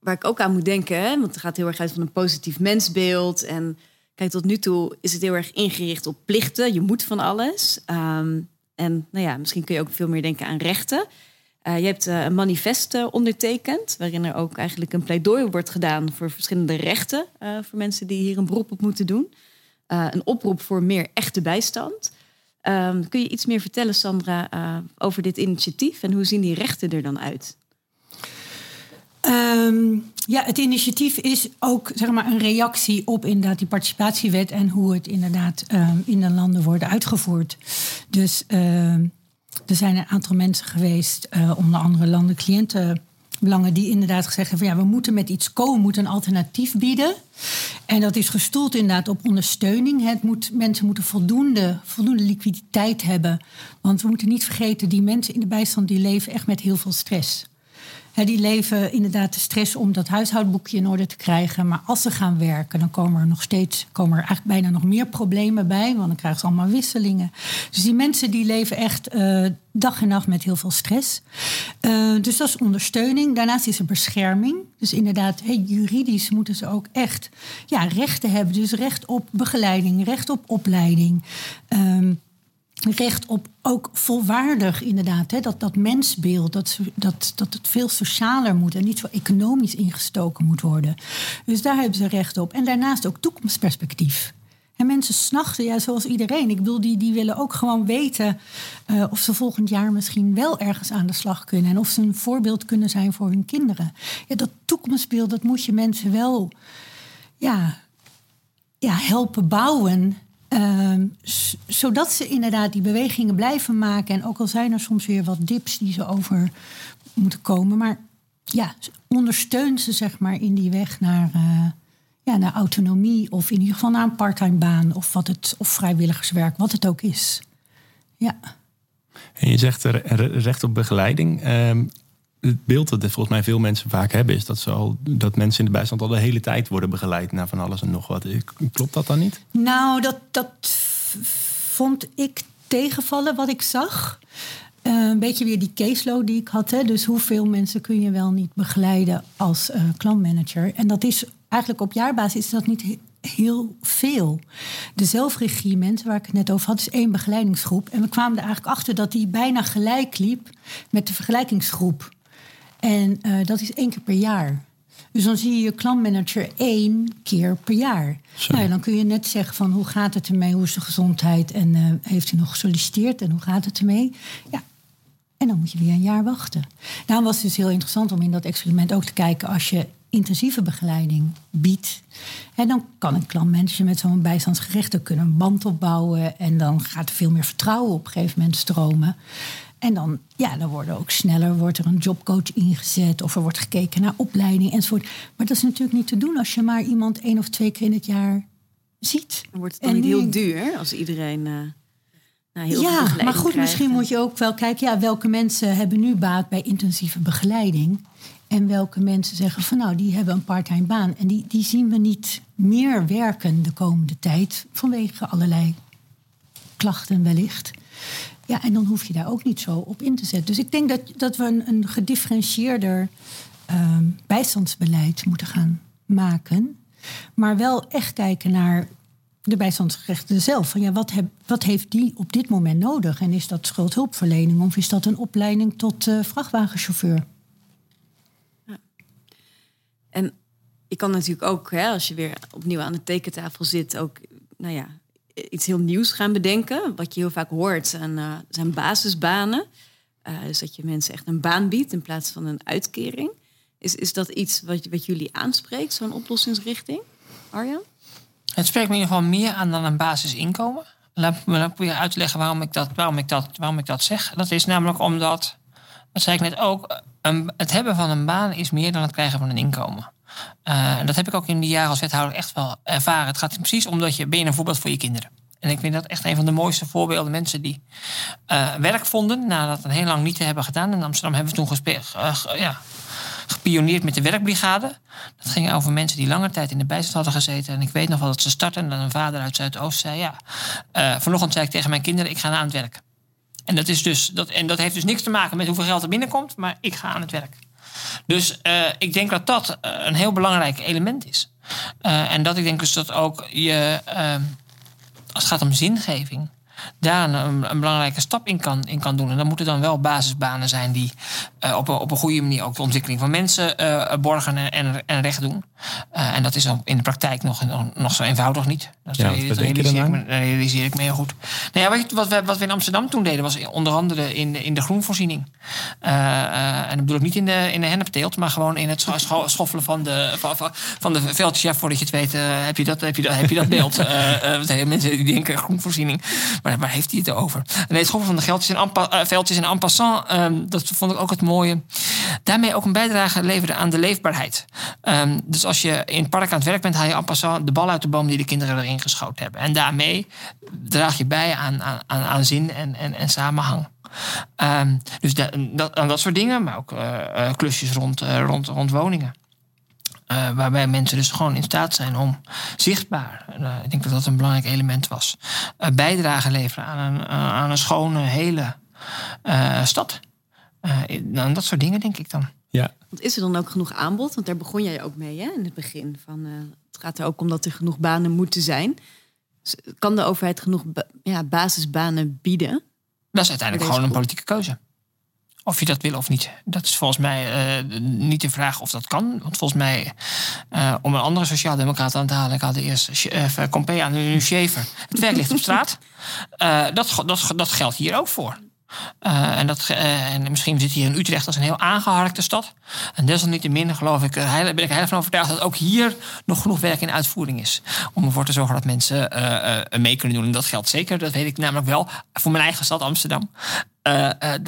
waar ik ook aan moet denken, hè, want het gaat heel erg uit van een positief mensbeeld. En kijk, tot nu toe is het heel erg ingericht op plichten. Je moet van alles. Um, en nou ja, misschien kun je ook veel meer denken aan rechten. Uh, je hebt uh, een manifest uh, ondertekend, waarin er ook eigenlijk een pleidooi wordt gedaan voor verschillende rechten voor mensen die hier een beroep op moeten doen. een oproep voor meer echte bijstand. Um, kun je iets meer vertellen, Sandra, over dit initiatief en hoe zien die rechten er dan uit? Um, ja, het initiatief is ook zeg maar, een reactie op inderdaad die participatiewet en hoe het inderdaad um, in de landen wordt uitgevoerd. Dus er zijn een aantal mensen geweest, uh, onder andere landen cliëntenbelangen, die inderdaad gezegd hebben: van ja, we moeten met iets komen, we moeten een alternatief bieden. En dat is gestoeld inderdaad op ondersteuning. Het moet, mensen moeten voldoende, voldoende liquiditeit hebben. Want we moeten niet vergeten, die mensen in de bijstand die leven echt met heel veel stress die leven inderdaad de stress om dat huishoudboekje in orde te krijgen. Maar als ze gaan werken, dan komen er nog steeds komen er eigenlijk bijna nog meer problemen bij. Want dan krijgen ze allemaal wisselingen. Dus die mensen die leven echt uh, dag en nacht met heel veel stress. Uh, dus dat is ondersteuning. Daarnaast is er bescherming. Dus inderdaad, juridisch moeten ze ook echt ja, rechten hebben. Dus recht op begeleiding, recht op opleiding. Um, recht op ook volwaardig inderdaad. Hè, dat, dat mensbeeld, dat, dat, dat het veel socialer moet en niet zo economisch ingestoken moet worden. Dus daar hebben ze recht op. En daarnaast ook toekomstperspectief. En mensen snachten, ja, zoals iedereen. Ik bedoel, die, die willen ook gewoon weten uh, of ze volgend jaar misschien wel ergens aan de slag kunnen. En of ze een voorbeeld kunnen zijn voor hun kinderen. Ja, dat toekomstbeeld, dat moet je mensen wel ja, ja, helpen bouwen Ehm, zodat ze inderdaad die bewegingen blijven maken. En ook al zijn er soms weer wat dips die ze over moeten komen. Maar ja, ondersteun ze zeg maar in die weg naar, uh, ja, naar autonomie. Of in ieder geval naar een parttime baan. Of, wat het, of vrijwilligerswerk, wat het ook is. Ja. En je zegt recht op begeleiding. Ehm, het beeld dat volgens mij veel mensen vaak hebben, is dat, ze dat mensen in de bijstand al de hele tijd worden begeleid naar van alles en nog wat. Klopt dat dan niet? Nou, dat, dat vond ik tegenvallen wat ik zag. Uh, een beetje weer die caseload die ik had. Hè? Dus hoeveel mensen kun je wel niet begeleiden als uh, klantmanager? En dat is eigenlijk op jaarbasis is dat niet heel veel. De zelfregie mensen waar ik het net over had, is één begeleidingsgroep. En we kwamen er eigenlijk achter dat die bijna gelijk liep met de vergelijkingsgroep. En uh, dat is één keer per jaar. Dus dan zie je je klantmanager één keer per jaar. Nou dan kun je net zeggen van hoe gaat het ermee, hoe is de gezondheid en uh, heeft u nog gesolliciteerd en hoe gaat het ermee? Ja, en dan moet je weer een jaar wachten. Daarom was het dus heel interessant om in dat experiment ook te kijken als je intensieve begeleiding biedt. En dan kan een klantmanager met zo'n bijstandsgerechte kunnen een band opbouwen. En dan gaat er veel meer vertrouwen op een gegeven moment stromen. En dan, ja, dan worden ook sneller wordt er een jobcoach ingezet of er wordt gekeken naar opleiding enzovoort. Maar dat is natuurlijk niet te doen als je maar iemand één of twee keer in het jaar ziet. Dan wordt het dan niet heel duur als iedereen. Uh, nou, heel ja, maar goed, misschien moet je ook wel kijken, ja, welke mensen hebben nu baat bij intensieve begeleiding. En welke mensen zeggen van nou, die hebben een parttime baan. En die, die zien we niet meer werken de komende tijd vanwege allerlei klachten wellicht. Ja, en dan hoef je daar ook niet zo op in te zetten. Dus ik denk dat, dat we een, een gedifferentieerder uh, bijstandsbeleid moeten gaan maken. Maar wel echt kijken naar de bijstandsgerechten zelf. Van ja, wat, heb, wat heeft die op dit moment nodig? En is dat schuldhulpverlening of is dat een opleiding tot uh, vrachtwagenchauffeur? Ja. En je kan natuurlijk ook, hè, als je weer opnieuw aan de tekentafel zit, ook nou ja, iets heel nieuws gaan bedenken. Wat je heel vaak hoort zijn, uh, zijn basisbanen. Uh, dus dat je mensen echt een baan biedt in plaats van een uitkering. Is, is dat iets wat, wat jullie aanspreekt, zo'n oplossingsrichting? Arjan? Het spreekt me in ieder geval meer aan dan een basisinkomen. Laat me proberen uit te leggen waarom ik, dat, waarom, ik dat, waarom ik dat zeg. Dat is namelijk omdat, dat zei ik net ook, een, het hebben van een baan is meer dan het krijgen van een inkomen. Uh, dat heb ik ook in die jaren als wethouder echt wel ervaren. Het gaat precies om dat je ben je een voorbeeld voor je kinderen. En ik vind dat echt een van de mooiste voorbeelden. Mensen die uh, werk vonden nadat een heel lang niet te hebben gedaan. In Amsterdam hebben we toen uh, ja, gepioneerd met de werkbrigade. Dat ging over mensen die lange tijd in de bijstand hadden gezeten. En ik weet nog wel dat ze startten. En dan een vader uit Zuidoost zei: Ja, vanochtend zei ik tegen mijn kinderen: Ik ga aan het werk. En dat, is dus, dat, en dat heeft dus niks te maken met hoeveel geld er binnenkomt, maar ik ga aan het werk. Dus uh, ik denk dat dat uh, een heel belangrijk element is. Uh, en dat ik denk dus dat ook je, als het gaat om zingeving, daar een, een, belangrijke stap in kan, in kan doen. En dat moeten dan wel basisbanen zijn die uh, op, een, op een goede manier ook de ontwikkeling van mensen uh, borgen en, en, en, recht doen. Uh, en dat is in de praktijk nog, nog zo eenvoudig niet. Dat, ja, dat realiseer, ik me, realiseer ik me heel goed. Nou ja, wat, wat, we, wat we in Amsterdam toen deden, was onder andere in de, in de groenvoorziening. en dat bedoel ik niet in de, in de hennepteelt, maar gewoon in het schoffelen van de, van, van de veldjes. Ja, voordat je het weet, heb, je dat, heb, je dat, heb je dat beeld. mensen die denken groenvoorziening. Maar waar heeft hij het over? Nee, het schoffelen van de geldjes en uh, veldjes en en passant, um, dat vond ik ook het mooie. Daarmee ook een bijdrage leveren aan de leefbaarheid. Um, dus als je in het park aan het werk bent, haal je en passant de bal uit de boom die de kinderen erin geschoten hebben. En daarmee draag je bij aan, aan, aan zin en, en, en samenhang. Um, dus dat, dat, dat soort dingen, maar ook uh, klusjes rond, rond, rond woningen. Uh, waarbij mensen dus gewoon in staat zijn om zichtbaar, uh, ik denk dat dat een belangrijk element was, uh, bijdrage leveren aan een, aan een schone, hele stad. Nou, dat soort dingen, denk ik dan. Ja. Want is er dan ook genoeg aanbod? Want daar begon jij ook mee hè, in het begin. Van, het gaat er ook om dat er genoeg banen moeten zijn. Kan de overheid genoeg ja, basisbanen bieden? Dat is uiteindelijk gewoon een politieke keuze. Of je dat wil of niet. Dat is volgens mij uh, niet de vraag of dat kan. Want volgens mij, uh, om een andere sociaaldemocraat aan te halen, ik had eerst uh, Compé aan nu Schaefer. Het werk ligt op straat. dat, dat, dat geldt hier ook voor. Uh, en, dat, uh, en misschien zit hier in Utrecht als een heel aangeharkte stad. En desalniettemin geloof ik, uh, ben ik heilig van overtuigd dat ook hier nog genoeg werk in uitvoering is. Om ervoor te zorgen dat mensen mee kunnen doen. En dat geldt zeker, dat weet ik namelijk wel, voor mijn eigen stad Amsterdam.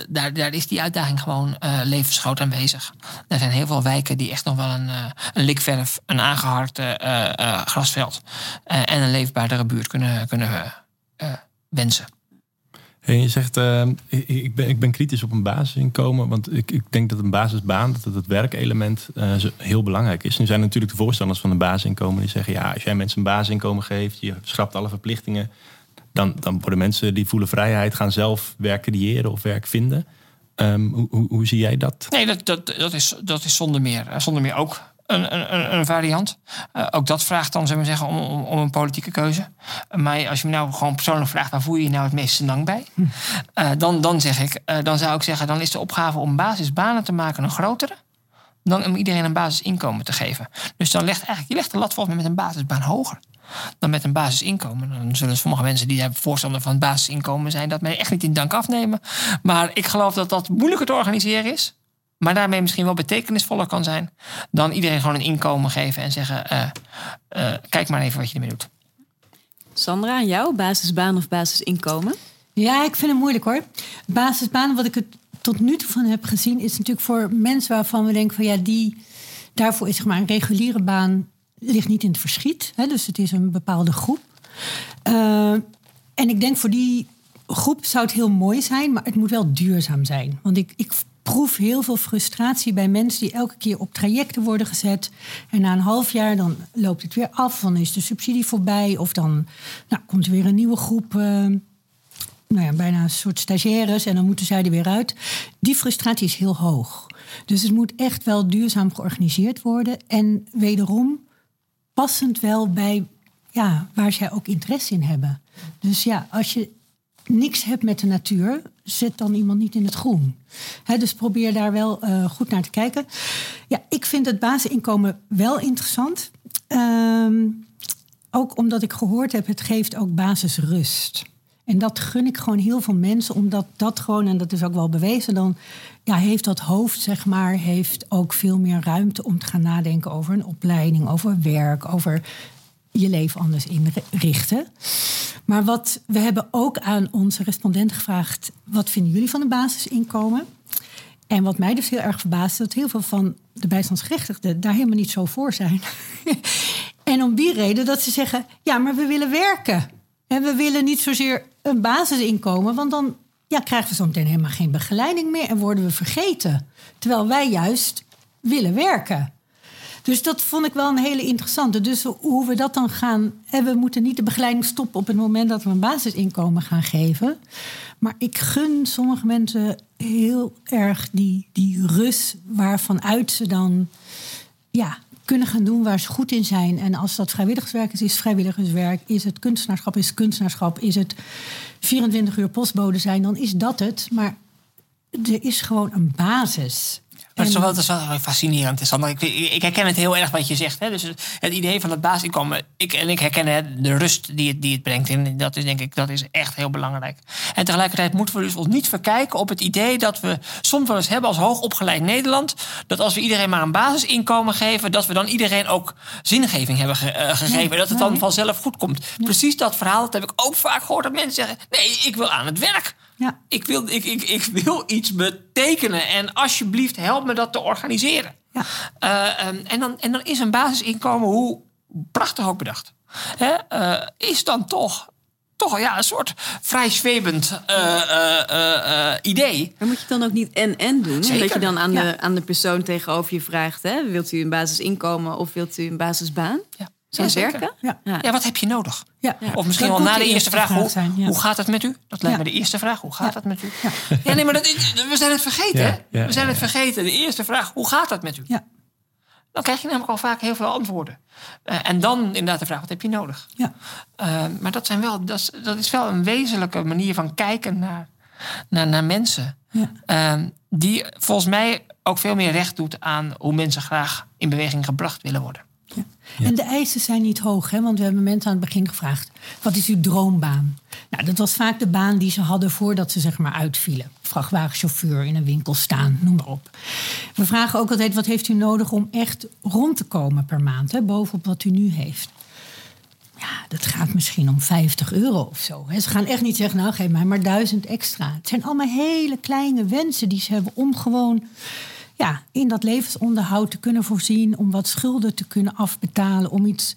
daar, daar is die uitdaging gewoon levensgroot aanwezig. Er zijn heel veel wijken die echt nog wel een, een likverf, een aangeharkte grasveld en een leefbaardere buurt kunnen, kunnen wensen. En je zegt, uh, ik, ben, ik ben kritisch op een basisinkomen, want ik, ik denk dat een basisbaan, dat het werkelement uh, heel belangrijk is. Nu zijn natuurlijk de voorstanders van een basisinkomen die zeggen, ja, als jij mensen een basisinkomen geeft, je schrapt alle verplichtingen, dan, dan worden mensen die voelen vrijheid, gaan zelf werk creëren of werk vinden. Um, hoe, hoe, hoe, zie jij dat? Nee, dat, dat, dat, is, dat is zonder meer, zonder meer ook een, een, een variant. Uh, ook dat vraagt dan, zullen we zeggen, om, om, om, een politieke keuze. maar als je me nou gewoon persoonlijk vraagt, waar voel je je nou het meeste lang bij? Uh, dan, dan, zeg ik, uh, dan zou ik zeggen, dan is de opgave om basisbanen te maken een grotere. Dan om iedereen een basisinkomen te geven. Dus dan legt eigenlijk, je legt de lat volgens mij met een basisbaan hoger dan met een basisinkomen. Dan zullen sommige mensen die voorstander van het basisinkomen zijn, dat mij echt niet in dank afnemen. Maar ik geloof dat dat moeilijker te organiseren is maar daarmee misschien wel betekenisvoller kan zijn dan iedereen gewoon een inkomen geven en zeggen: uh, uh, kijk maar even wat je ermee doet. Sandra, aan jou, basisbaan of basisinkomen? Ja, ik vind het moeilijk hoor. Basisbaan, wat ik het tot nu toe van heb gezien, is natuurlijk voor mensen waarvan we denken van ja, die daarvoor is zeg maar een reguliere baan ligt niet in het verschiet. Hè, dus het is een bepaalde groep. Uh, en ik denk voor die groep zou het heel mooi zijn, maar het moet wel duurzaam zijn. Want ik, ik proef heel veel frustratie bij mensen die elke keer op trajecten worden gezet. En na een half jaar dan loopt het weer af, dan is de subsidie voorbij. Of dan nou, komt er weer een nieuwe groep, uh, nou ja, bijna een soort stagiaires. En dan moeten zij er weer uit. Die frustratie is heel hoog. Dus het moet echt wel duurzaam georganiseerd worden. En wederom passend wel bij ja, waar zij ook interesse in hebben. Dus ja, als je niks hebt met de natuur, zet dan iemand niet in het groen. dus probeer daar wel uh, goed naar te kijken. Ja, ik vind het basisinkomen wel interessant. Um, ook omdat ik gehoord heb, het geeft ook basisrust. En dat gun ik gewoon heel veel mensen, omdat dat gewoon, en dat is ook wel bewezen, dan ja, heeft dat hoofd, zeg maar, heeft ook veel meer ruimte om te gaan nadenken over een opleiding, over werk, over je leven anders inrichten. Maar wat we hebben ook aan onze respondenten gevraagd: wat vinden jullie van een basisinkomen? En wat mij dus heel erg verbaast, dat heel veel van de bijstandsgerechtigden daar helemaal niet zo voor zijn. en om die reden dat ze zeggen: ja, maar we willen werken. En we willen niet zozeer een basisinkomen, want dan ja, krijgen we zo meteen helemaal geen begeleiding meer en worden we vergeten. Terwijl wij juist willen werken. Dus dat vond ik wel een hele interessante. Dus hoe we dat dan gaan. En we moeten niet de begeleiding stoppen op het moment dat we een basisinkomen gaan geven. Maar ik gun sommige mensen heel erg die, die rust waarvanuit ze dan ja, kunnen gaan doen waar ze goed in zijn. En als dat vrijwilligerswerk is, is vrijwilligerswerk. Is het kunstenaarschap, is kunstenaarschap. Is het 24 uur postbode zijn, dan is dat het. Maar er is gewoon een basis. Maar het is, wel, is wel fascinerend. Ik, ik, herken het heel erg wat je zegt. Hè? Dus het idee van het basisinkomen. Ik, en ik herken de rust die het, die het brengt. En dat is denk ik dat is echt heel belangrijk. En tegelijkertijd moeten we dus ons niet verkijken op het idee dat we soms wel eens hebben als hoogopgeleid Nederland. Dat als we iedereen maar een basisinkomen geven, dat we dan iedereen ook zingeving hebben eh, gegeven. en dat het dan vanzelf goed komt. Precies dat verhaal dat heb ik ook vaak gehoord dat mensen zeggen: nee, ik wil aan het werk. Ja. Ik, wil, ik, ik, ik wil iets betekenen en alsjeblieft help me dat te organiseren. Ja. Uh, en, dan, en dan is een basisinkomen, hoe prachtig ook bedacht, hè, uh, is dan toch toch ja, een soort vrij zwevend uh, idee. Maar moet je dan ook niet en-en doen? Zeker. Dat je dan aan, de, aan de persoon tegenover je vraagt... Hè, wilt u een basisinkomen of wilt u een basisbaan? Ja. Zou werken? Ja. ja. wat heb je nodig? Ja. Of misschien wel na de eerste vraag, hoe, hoe, gaat het met u? Dat lijkt me de eerste vraag, hoe gaat het met u? Ja, nee, maar dat, we zijn het vergeten. We zijn het vergeten. De eerste vraag, hoe gaat het met u? Ja. Dan krijg je namelijk al vaak heel veel antwoorden. Uh, en dan inderdaad de vraag, wat heb je nodig? Ja. Uh, maar dat, zijn wel, dat, is, dat is wel een wezenlijke manier van kijken naar, naar, naar mensen. Ja. Uh, die volgens mij ook veel meer recht doet aan hoe mensen graag in beweging gebracht willen worden. En de eisen zijn niet hoog, hè? want we hebben mensen aan het begin gevraagd: wat is uw droombaan? Nou, dat was vaak de baan die ze hadden voordat ze zeg maar uitvielen. Vrachtwagenchauffeur in een winkel staan, noem maar op. We vragen ook altijd: wat heeft u nodig om echt rond te komen per maand, hè? bovenop wat u nu heeft? Ja, dat gaat misschien om 50 euro of zo. Ze gaan echt niet zeggen, nou geef mij maar duizend extra. Het zijn allemaal hele kleine wensen die ze hebben om gewoon ja, in dat levensonderhoud te kunnen voorzien, om wat schulden te kunnen afbetalen, om iets,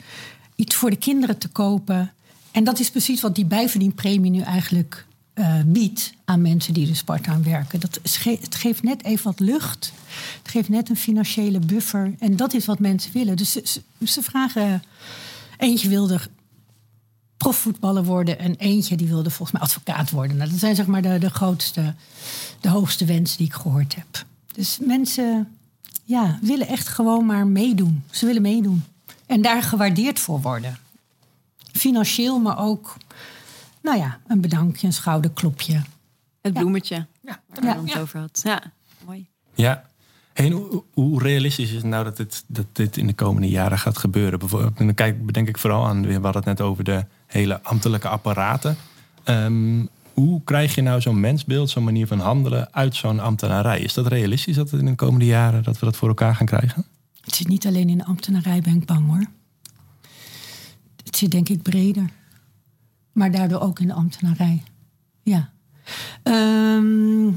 iets voor de kinderen te kopen. En dat is precies wat die bijverdienpremie nu eigenlijk uh, biedt aan mensen die dus part-time werken. Dat het geeft net even wat lucht. Het geeft net een financiële buffer. En dat is wat mensen willen. Dus ze, ze vragen. Eentje wilde profvoetballer worden en eentje die wilde volgens mij advocaat worden. Nou, dat zijn zeg maar de, de grootste, de hoogste wensen die ik gehoord heb. Dus mensen ja, willen echt gewoon maar meedoen. Ze willen meedoen. En daar gewaardeerd voor worden. Financieel, maar ook, nou ja, een bedankje, een schouderklopje. Het bloemetje. Ja, daar ja. het over had. Ja, mooi. Ja. En hoe, hoe, realistisch is het nou dat dit, dat dit in de komende jaren gaat gebeuren? Bijvoorbeeld, dan kijk, bedenk ik vooral aan, we hadden het net over de hele ambtelijke apparaten. Um, hoe krijg je nou zo'n mensbeeld, zo'n manier van handelen uit zo'n ambtenarij? Is dat realistisch dat in de komende jaren dat we dat voor elkaar gaan krijgen? Het zit niet alleen in de ambtenarij, ben ik bang hoor. Het zit denk ik breder. Maar daardoor ook in de ambtenarij. Ja. Ehm,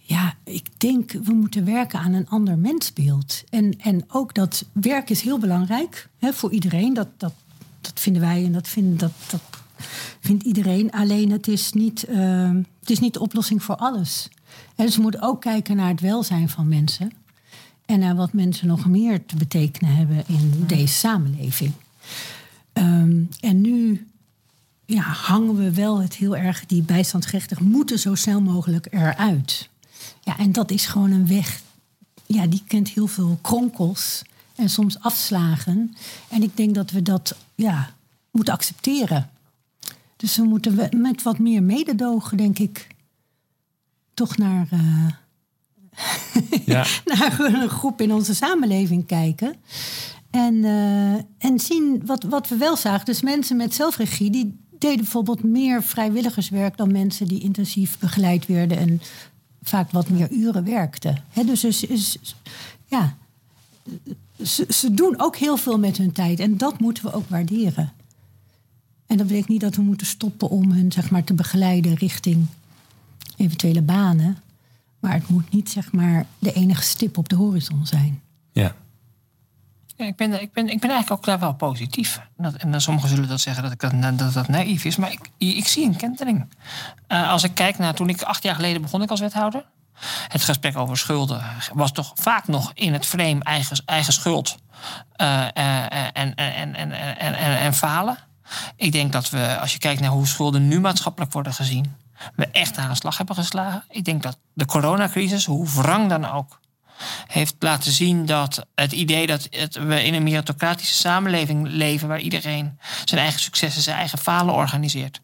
ja, ik denk we moeten werken aan een ander mensbeeld. En, en ook dat werk is heel belangrijk hè, voor iedereen. Dat, dat, dat vinden wij en dat, vinden, dat, dat vindt iedereen. Alleen het is niet, uh, het is niet de oplossing voor alles. En dus we moeten ook kijken naar het welzijn van mensen. En naar wat mensen nog meer te betekenen hebben in deze samenleving. Um, en nu ja, hangen we wel het heel erg, die bijstandsgerechtig moeten zo snel mogelijk eruit. Ja, en dat is gewoon een weg, ja, die kent heel veel kronkels en soms afslagen. En ik denk dat we dat ja, moeten accepteren. Dus we moeten met wat meer mededogen, denk ik, toch naar, uh, ja. naar een groep in onze samenleving kijken. En, uh, en zien wat, wat we wel zagen. Dus mensen met zelfregie, die deden bijvoorbeeld meer vrijwilligerswerk dan mensen die intensief begeleid werden en vaak wat meer uren werkten. He, dus is, is, ja, ze, ze doen ook heel veel met hun tijd en dat moeten we ook waarderen. En dat betekent niet dat we moeten stoppen om hen zeg maar, te begeleiden richting eventuele banen. Maar het moet niet zeg maar, de enige stip op de horizon zijn. Ja. ja ik, ben, ik, ben, ik ben eigenlijk ook daar wel positief. Dat, en sommigen zullen dat zeggen dat ik dat, dat, dat naïef is. Maar ik, ik zie een kentering. Uh, als ik kijk naar toen ik acht jaar geleden begon ik als wethouder. Het gesprek over schulden was toch vaak nog in het frame eigen, eigen schuld uh, uh, en, en, en, en, en, en, en falen. Ik denk dat we, als je kijkt naar hoe schulden nu maatschappelijk worden gezien, we echt aan de slag hebben geslagen. Ik denk dat de coronacrisis, hoe wrang dan ook, heeft laten zien dat het idee dat we in een meritocratische samenleving leven waar iedereen zijn eigen successen, zijn eigen falen organiseert,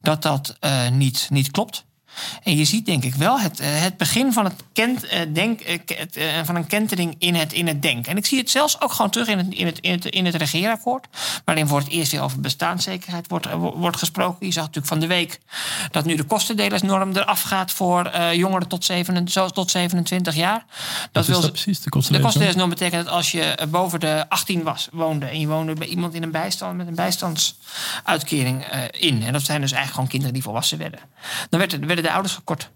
dat dat uh, niet, niet klopt. En je ziet denk ik wel het, eh, het begin van, het kent, eh, denk, eh, van een kentering in het, in het denken. En ik zie het zelfs ook gewoon terug in het, in het, in het, in het regeerakkoord. Waarin voor het eerst weer over bestaanszekerheid wordt, wordt gesproken. Je zag natuurlijk van de week dat nu de kostendelersnorm eraf gaat voor jongeren tot, 7, tot 27 jaar. Dat wil dat precies, de kostendelersnorm? betekent dat als je boven de 18 was, woonde en je woonde bij iemand in een bijstand met een bijstandsuitkering in. En dat zijn dus eigenlijk gewoon kinderen die volwassen werden. Dan werd, werden de ouders gekort.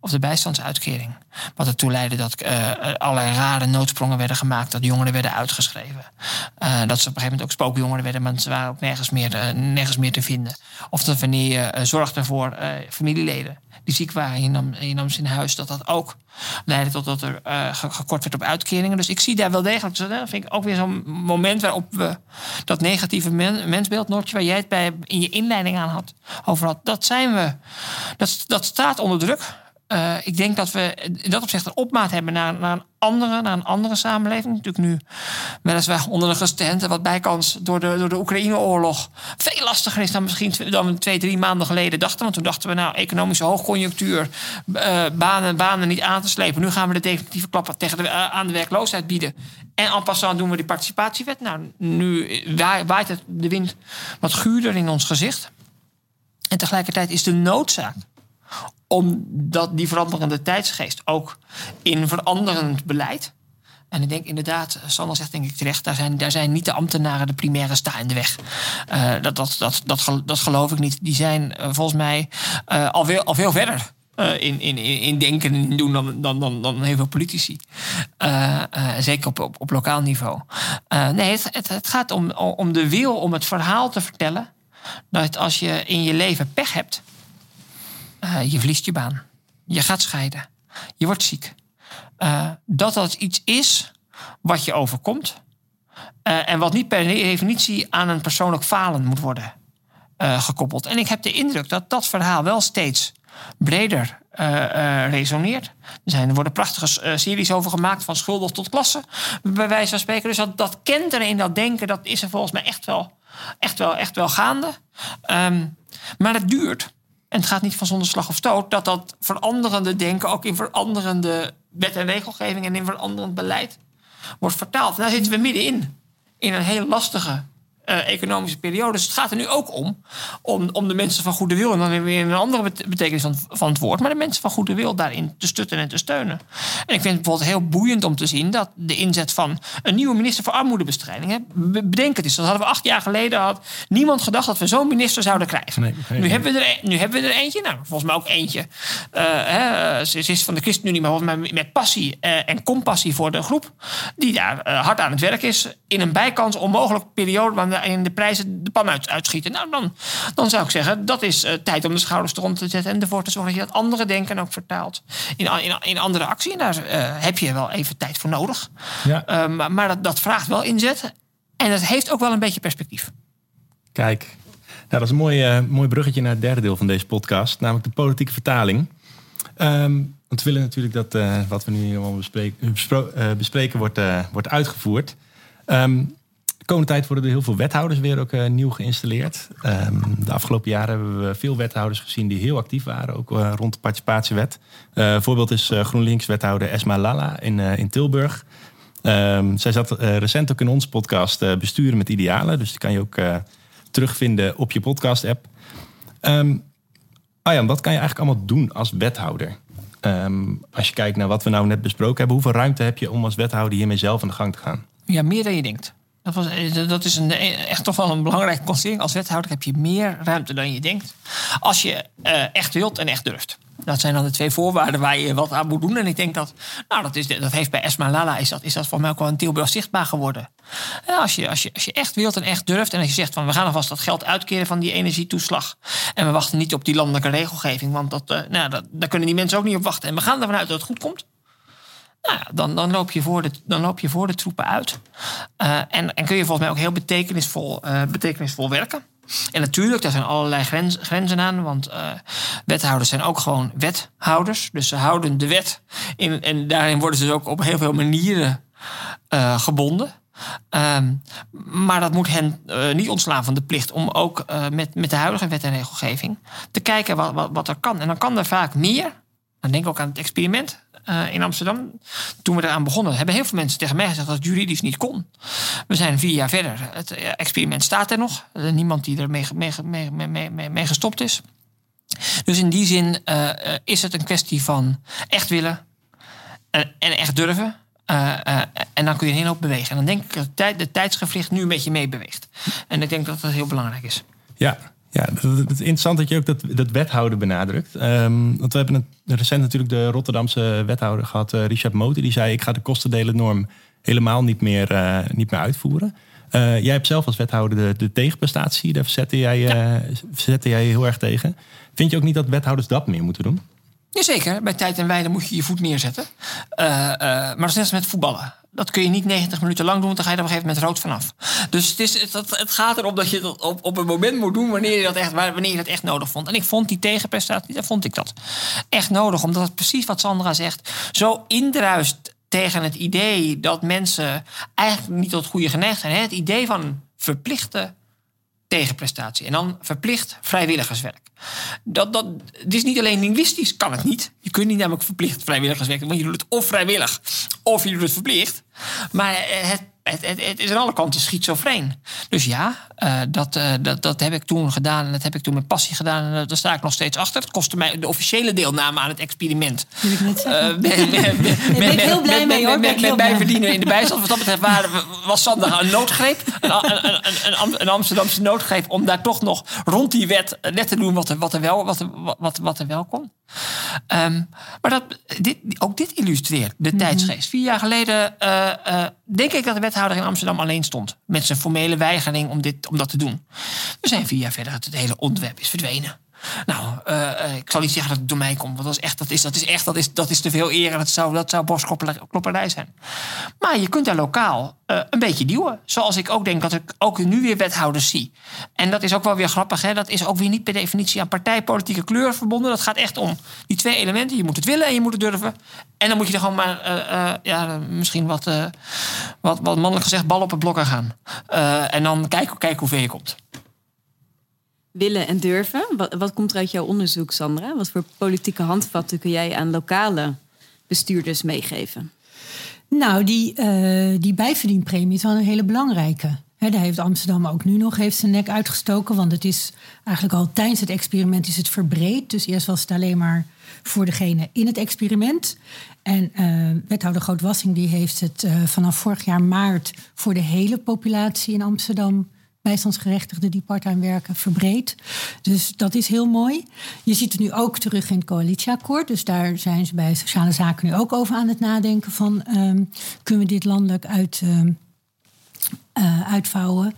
Of de bijstandsuitkering. Wat ertoe leidde dat uh, allerlei rare noodsprongen werden gemaakt. Dat jongeren werden uitgeschreven. Uh, dat ze op een gegeven moment ook spookjongeren werden. Maar ze waren ook nergens meer, uh, nergens meer te vinden. Of dat wanneer je voor familieleden ziek waren. Je nam, je nam ze in huis. Dat dat ook leidde tot dat er gekort werd op uitkeringen. Dus ik zie daar wel degelijk. Dat vind ik ook weer zo'n moment waarop we dat negatieve mensbeeld, Noortje, waar jij het bij in je inleiding aan had, over had. Dat zijn we. Dat, dat staat onder druk. Eh, ik denk dat we in dat opzicht een opmaat hebben naar, naar, een andere, naar een andere samenleving. Natuurlijk nu weliswaar onder de gestente wat bijkans door de, door de Oekraïne-oorlog veel lastiger is dan misschien dan we twee, drie maanden geleden dachten. Want toen dachten we, nou, economische hoogconjunctuur, uh, banen, banen niet aan te slepen. Nu gaan we de definitieve klap tegen de, uh, aan de werkloosheid bieden. En en passant doen we die participatiewet. Nou, nu waait het de wind wat guurder in ons gezicht. En tegelijkertijd is de noodzaak om dat, die veranderende tijdsgeest ook in veranderend beleid. En ik denk inderdaad, Sander zegt denk ik terecht, daar zijn, daar zijn niet de ambtenaren de primaire sta in de weg. Uh, dat, dat, dat, dat, dat geloof ik niet. Die zijn uh, volgens mij uh, al, veel, al veel verder. In, in, in denken en doen dan, dan, dan, dan heel veel politici. zeker op, op, op lokaal niveau. nee, het, het, het gaat om, om de wil om het verhaal te vertellen. Dat als je in je leven pech hebt, uh, je verliest je baan. Je gaat scheiden. Je wordt ziek. Uh, dat dat iets is wat je overkomt. Uh, en wat niet per definitie aan een persoonlijk falen moet worden gekoppeld. En ik heb de indruk dat dat verhaal wel steeds breder resoneert. Er, zijn, er worden prachtige series over gemaakt, van schuldig tot klasse, bij wijze van spreken. Dus dat, dat kenteren in dat denken, dat is er volgens mij echt wel, echt wel, echt wel gaande. Um, maar het duurt en het gaat niet van zonder slag of stoot, dat dat veranderende denken ook in veranderende wet en regelgeving en in veranderend beleid wordt vertaald. En daar zitten we middenin. In een heel lastige uh, economische periode. Dus het gaat er nu ook om, om, om de mensen van goede wil, en dan weer een andere betekenis van, van het woord, maar de mensen van goede wil daarin te stutten en te steunen. En ik vind het bijvoorbeeld heel boeiend om te zien dat de inzet van een nieuwe minister voor armoedebestrijding, hè, bedenk het eens, dat hadden we acht jaar geleden, had niemand gedacht dat we zo'n minister zouden krijgen. Nee, nee, nu, hebben we er, nu hebben we er eentje, nou, volgens mij ook eentje. Uh, hè, ze is van de ChristenUnie, maar volgens mij met passie uh, en compassie voor de groep, die daar hard aan het werk is, in een bijkans onmogelijke periode, in de prijzen de pan uit, uitschieten. Nou, dan, dan zou ik zeggen, dat is uh, tijd om de schouders eronder te zetten en ervoor te zorgen dat je dat andere denken ook vertaalt in, in, in andere actie. En daar uh, heb je wel even tijd voor nodig. Ja. Uh, maar dat, dat vraagt wel inzet en het heeft ook wel een beetje perspectief. Kijk, nou, dat is een mooi, mooi bruggetje naar het derde deel van deze podcast, namelijk de politieke vertaling. Um, want we willen natuurlijk dat uh, wat we nu allemaal bespreken, uh, bespreken wordt, wordt uitgevoerd. Um, komende tijd worden er heel veel wethouders weer ook uh, nieuw geïnstalleerd. Um, de afgelopen jaren hebben we veel wethouders gezien die heel actief waren, ook uh, rond de participatiewet. Uh, voorbeeld is GroenLinks-wethouder Esma Lala in, in Tilburg. Um, zij zat recent ook in onze podcast Besturen met Idealen. Dus die kan je ook terugvinden op je podcast-app. Um, Arjan, wat kan je eigenlijk allemaal doen als wethouder? als je kijkt naar wat we nou net besproken hebben, hoeveel ruimte heb je om als wethouder hiermee zelf aan de gang te gaan? Ja, meer dan je denkt. Dat, was, eh, dat is een, eh, echt toch wel een belangrijke constatering. Als wethouder heb je meer ruimte dan je denkt. Als je uh, echt wilt en echt durft. Dat zijn dan de twee voorwaarden waar je wat aan moet doen. En ik denk dat, nou, dat, is, dat heeft bij Esma Lala, is dat, is dat voor mij ook wel een Tilburg zichtbaar geworden. Als, je, als, je, als je echt wilt en echt durft. En als je zegt van we gaan alvast dat geld uitkeren van die energietoeslag. En we wachten niet op die landelijke regelgeving. Want dat, nou, dat, daar kunnen die mensen ook niet op wachten. En we gaan ervan uit dat het goed komt. Nou dan, dan, loop je voor de, dan loop je voor de troepen uit. Uh, en, en kun je volgens mij ook heel betekenisvol, uh, betekenisvol werken. En natuurlijk, daar zijn allerlei grenzen aan. Want uh, wethouders zijn ook gewoon wethouders. Dus ze houden de wet. In, en daarin worden ze dus ook op heel veel manieren gebonden. Um, maar dat moet hen niet ontslaan van de plicht om ook met, met de huidige wet en regelgeving te kijken wat, wat, wat er kan. En dan kan er vaak meer. Dan denk ik ook aan het experiment uh, in Amsterdam. Toen we eraan begonnen, hebben heel veel mensen tegen mij gezegd dat het juridisch niet kon. We zijn vier jaar verder. Het eh, experiment staat er nog. Er is niemand die er mee, mee, mee, mee gestopt is. Dus in die zin uh, is het een kwestie van echt willen en, en echt durven. En dan kun je een hele hoop bewegen. En dan denk ik dat de tijdsgevricht nu een beetje meebeweegt. En ik denk dat dat heel belangrijk is. Ja, ja, het is interessant dat je ook dat, dat wethouden benadrukt. Um, want we hebben het, recent natuurlijk de Rotterdamse wethouder gehad, uh, Richard Moten. Die zei, ik ga de kostendelennorm helemaal niet meer, uh, niet meer uitvoeren. Uh, jij hebt zelf als wethouder de, de tegenprestatie. Daar verzette jij, ja. verzette jij heel erg tegen. Vind je ook niet dat wethouders dat meer moeten doen? Jazeker, bij tijd en wijde moet je je voet neerzetten. maar dat is net met voetballen Dat kun je niet 90 minuten lang doen, dan ga je er op een gegeven moment rood vanaf. Dus het, is, het, het, het gaat erom dat je dat op, op een moment moet doen wanneer je, dat echt, wanneer je dat echt nodig vond. En ik vond die tegenprestatie, daar vond ik dat echt nodig. Omdat het precies wat Sandra zegt, zo indruist tegen het idee dat mensen eigenlijk niet tot goede geneigd zijn. Het idee van verplichte tegenprestatie. En dan verplicht vrijwilligerswerk. Dat, dat, is niet alleen linguistisch, kan het niet. Je kunt niet namelijk verplicht vrijwilligerswerk doen, want je doet het of vrijwillig of je doet het verplicht. Maar het het, het, het, is aan alle kanten schizofreen. Dus ja, uh, dat, uh, dat, dat heb ik toen gedaan en dat heb ik toen met passie gedaan. En daar sta ik nog steeds achter. Het kostte mij de officiële deelname aan het experiment. Wil ik net zeggen. Ben ik heel blij mee hoor. Met bijverdienen in de bijstand. Wat dat betreft waren, was Sander een noodgreep. Een, een, een, een, Amsterdamse noodgreep om daar toch nog rond die wet net te doen wat er, wat er, wel, wat er, wat, wat er wel kon. Um, maar dat, dit, ook dit illustreert de mm -hmm. tijdsgeest. Vier jaar geleden denk ik dat de wethouder in Amsterdam alleen stond. Met zijn formele weigering om, dit, om dat te doen. We zijn vier jaar verder. Het hele ontwerp is verdwenen. Nou, uh, ik zal niet zeggen dat het door mij komt. Want dat is echt, dat is, dat is echt, dat is, dat is te veel eer. En dat zou, dat zou borstklopperij zijn. Maar je kunt daar lokaal uh, een beetje duwen. Zoals ik ook denk dat ik ook nu weer wethouders zie. En dat is ook wel weer grappig. Hè? Dat is ook weer niet per definitie aan partijpolitieke kleur verbonden. Dat gaat echt om die twee elementen. Je moet het willen en je moet het durven. En dan moet je er gewoon maar, uh, ja, misschien wat, wat, wat mannelijk gezegd, bal op het blok gaan. en dan kijken kijk hoe ver je komt willen en durven. Wat, komt er uit jouw onderzoek, Sandra? Wat voor politieke handvatten kun jij aan lokale bestuurders meegeven? Nou, die, uh, die bijverdienpremie is wel een hele belangrijke. He, daar heeft Amsterdam ook nu nog heeft zijn nek uitgestoken. Want het is eigenlijk al tijdens het experiment is het verbreed. Dus eerst was het alleen maar voor degene in het experiment. En uh, wethouder Grootwassing die heeft het uh, vanaf vorig jaar maart voor de hele populatie in Amsterdam bijstandsgerechtigden die parttime werken verbreed. Dus dat is heel mooi. Je ziet het nu ook terug in het coalitieakkoord. Dus daar zijn ze bij sociale zaken nu ook over aan het nadenken van um, kunnen we dit landelijk uit, um, uh, uitvouwen.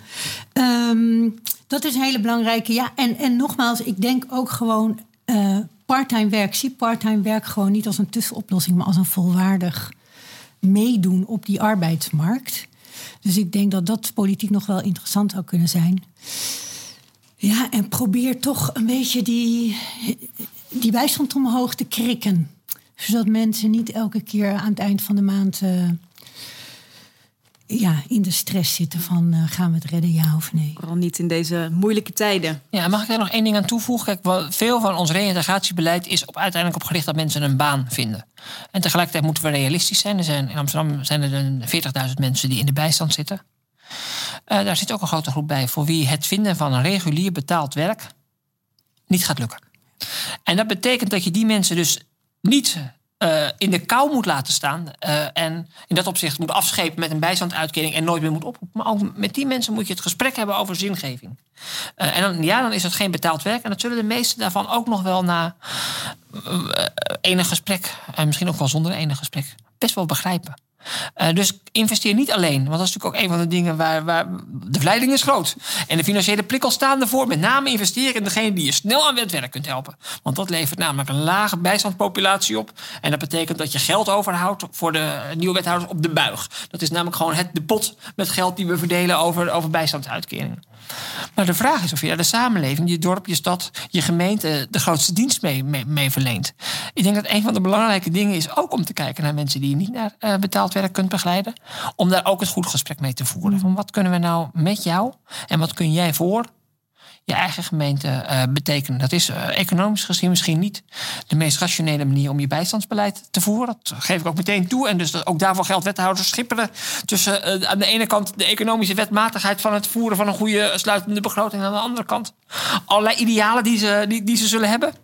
Um, dat is een hele belangrijke. Ja, en, en nogmaals, ik denk ook gewoon uh, parttime werk. Zie parttime werk gewoon niet als een tussenoplossing, maar als een volwaardig meedoen op die arbeidsmarkt. Dus ik denk dat dat politiek nog wel interessant zou kunnen zijn. Ja, en probeer toch een beetje die, die bijstand omhoog te krikken. Zodat mensen niet elke keer aan het eind van de maand uh, ja, in de stress zitten van uh, gaan we het redden, ja of nee. Vooral niet in deze moeilijke tijden. Ja, mag ik daar nog één ding aan toevoegen? Kijk, veel van ons reïntegratiebeleid is op, uiteindelijk op gericht dat mensen een baan vinden. En tegelijkertijd moeten we realistisch zijn. Er zijn in Amsterdam zijn er 40.000 mensen die in de bijstand zitten. Uh, daar zit ook een grote groep bij voor wie het vinden van een regulier betaald werk niet gaat lukken. En dat betekent dat je die mensen dus niet uh, in de kou moet laten staan. Uh, en in dat opzicht moet afschepen met een bijstandsuitkering en nooit meer moet oproepen. Maar ook met die mensen moet je het gesprek hebben over zingeving. Uh, en ja, dan is het geen betaald werk. En dat zullen de meesten daarvan ook nog wel na enig gesprek, en misschien ook wel zonder enig gesprek, best wel begrijpen. Uh, dus investeer niet alleen. Want dat is natuurlijk ook een van de dingen waar, waar de verleiding is groot. En de financiële prikkels staan ervoor. Met name investeren in degene die je snel aan het werk kunt helpen. Want dat levert namelijk een lage bijstandspopulatie op. En dat betekent dat je geld overhoudt voor de nieuwe wethouders op de buig. Dat is namelijk gewoon het, de pot met geld die we verdelen over, over bijstandsuitkeringen. Maar de vraag is of je de samenleving, je dorp, je stad, je gemeente de grootste dienst mee, mee, mee, verleent. Ik denk dat een van de belangrijke dingen is ook om te kijken naar mensen die je niet naar uh, betaald werk kunt begeleiden. Om daar ook het goed gesprek mee te voeren. Van wat kunnen we nou met jou en wat kun jij voor je eigen gemeente uh, betekenen. Dat is uh, economisch gezien misschien niet de meest rationele manier om je bijstandsbeleid te voeren. Dat geef ik ook meteen toe. En dus ook daarvoor geldt wethouders schipperen tussen uh, aan de ene kant de economische wetmatigheid van het voeren van een goede sluitende begroting. En aan de andere kant allerlei idealen die ze, die, die ze zullen hebben.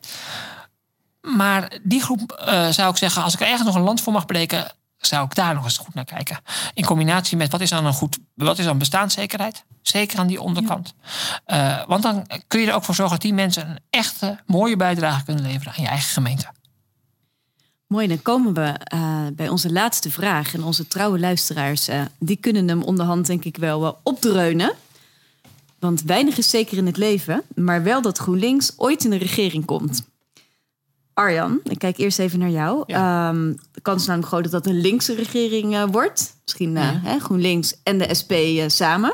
Maar die groep zou ik zeggen, als ik er ergens nog een land voor mag breken, zou ik daar nog eens goed naar kijken. In combinatie met wat is dan een goed, wat is dan bestaanszekerheid? Zeker aan die onderkant. Ja. Uh, want dan kun je er ook voor zorgen dat die mensen een echte mooie bijdrage kunnen leveren aan je eigen gemeente. Mooi, dan komen we uh, bij onze laatste vraag. En onze trouwe luisteraars, uh, die kunnen hem onderhand denk ik wel opdreunen. Want weinig is zeker in het leven, maar wel dat GroenLinks ooit in de regering komt. Arjan, ik kijk eerst even naar jou. Ehm, de kans is namelijk groot dat dat een linkse regering eh, wordt. Misschien uh, hè, GroenLinks en de SP uh, samen.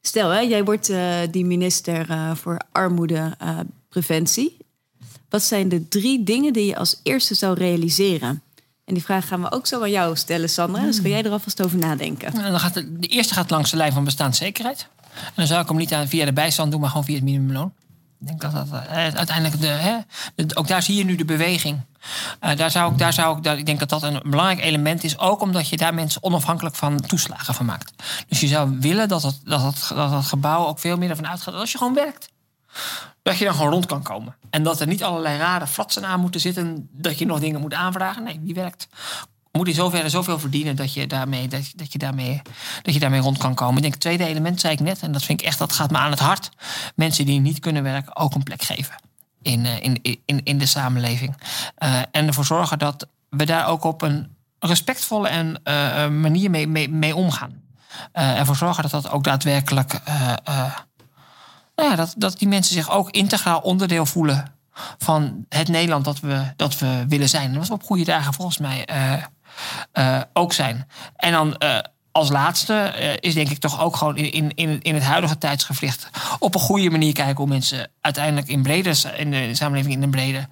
Stel, hè, jij wordt die minister voor armoedepreventie. Wat zijn de drie dingen die je als eerste zou realiseren? En die vraag gaan we ook zo aan jou stellen, Sandra. Dus kan jij er alvast over nadenken. En dan gaat de, de eerste gaat langs de lijn van bestaanszekerheid. En dan zou ik hem niet aan, via de bijstand doen, maar gewoon via het minimumloon. Ik denk dat dat uh, uiteindelijk de, hè, ook daar zie je nu de beweging. Uh, daar zou ik, daar zou ik, daar, ik denk dat dat een belangrijk element is, ook omdat je daar mensen onafhankelijk van toeslagen van maakt. Dus je zou willen dat het, dat dat gebouw ook veel meer ervan uitgaat dat als je gewoon werkt, dat je dan gewoon rond kan komen. En dat er niet allerlei rare fratsen aan moeten zitten, dat je nog dingen moet aanvragen. Nee, die werkt moet in zoverre zoveel verdienen dat je, daarmee, dat, dat, je daarmee, dat je daarmee rond kan komen. Ik denk het tweede element, zei ik net, en dat vind ik echt, dat gaat me aan het hart. Mensen die niet kunnen werken, ook een plek geven in, in, in, in de samenleving. Uh, en ervoor zorgen dat we daar ook op een respectvolle en, uh, manier mee, mee, omgaan. Uh, ervoor zorgen dat dat ook daadwerkelijk. nou ja, dat, dat die mensen zich ook integraal onderdeel voelen van het Nederland dat we, dat we willen zijn. Wat we op goede dagen volgens mij uh, ook zijn. En dan uh, als laatste uh, is denk ik toch ook gewoon in, in, in het huidige tijdsgevricht op een goede manier kijken hoe mensen uiteindelijk in brede, in de samenleving in een brede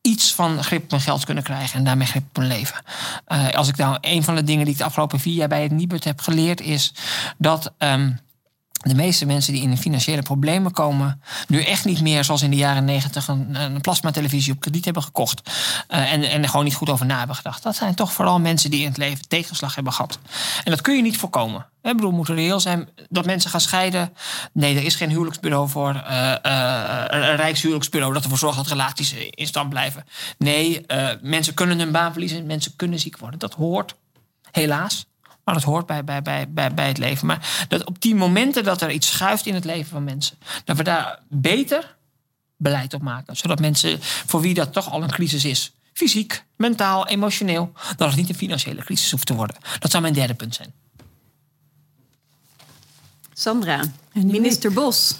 iets van grip op hun geld kunnen krijgen en daarmee grip op hun leven. Als ik nou een van de dingen die ik de afgelopen vier jaar bij het Nibud heb geleerd is dat um, de meeste mensen die in financiële problemen komen, nu echt niet meer zoals in de jaren negentig een, een plasmatelevisie op krediet hebben gekocht. Uh, en, en er gewoon niet goed over na hebben gedacht. Dat zijn toch vooral mensen die in het leven tegenslag hebben gehad. En dat kun je niet voorkomen. Ik bedoel, moet reëel zijn dat mensen gaan scheiden. Nee, er is geen huwelijksbureau voor. Uh, uh, een rijkshuwelijksbureau dat ervoor zorgt dat relaties in stand blijven. Nee, mensen kunnen hun baan verliezen. Mensen kunnen ziek worden. Dat hoort, helaas. Maar dat hoort bij, bij, bij, bij, bij het leven. Maar dat op die momenten dat er iets schuift in het leven van mensen, dat we daar beter beleid op maken. Zodat mensen voor wie dat toch al een crisis is, fysiek, mentaal, emotioneel, dat het niet een financiële crisis hoeft te worden. Dat zou mijn derde punt zijn. Sandra, minister Bos.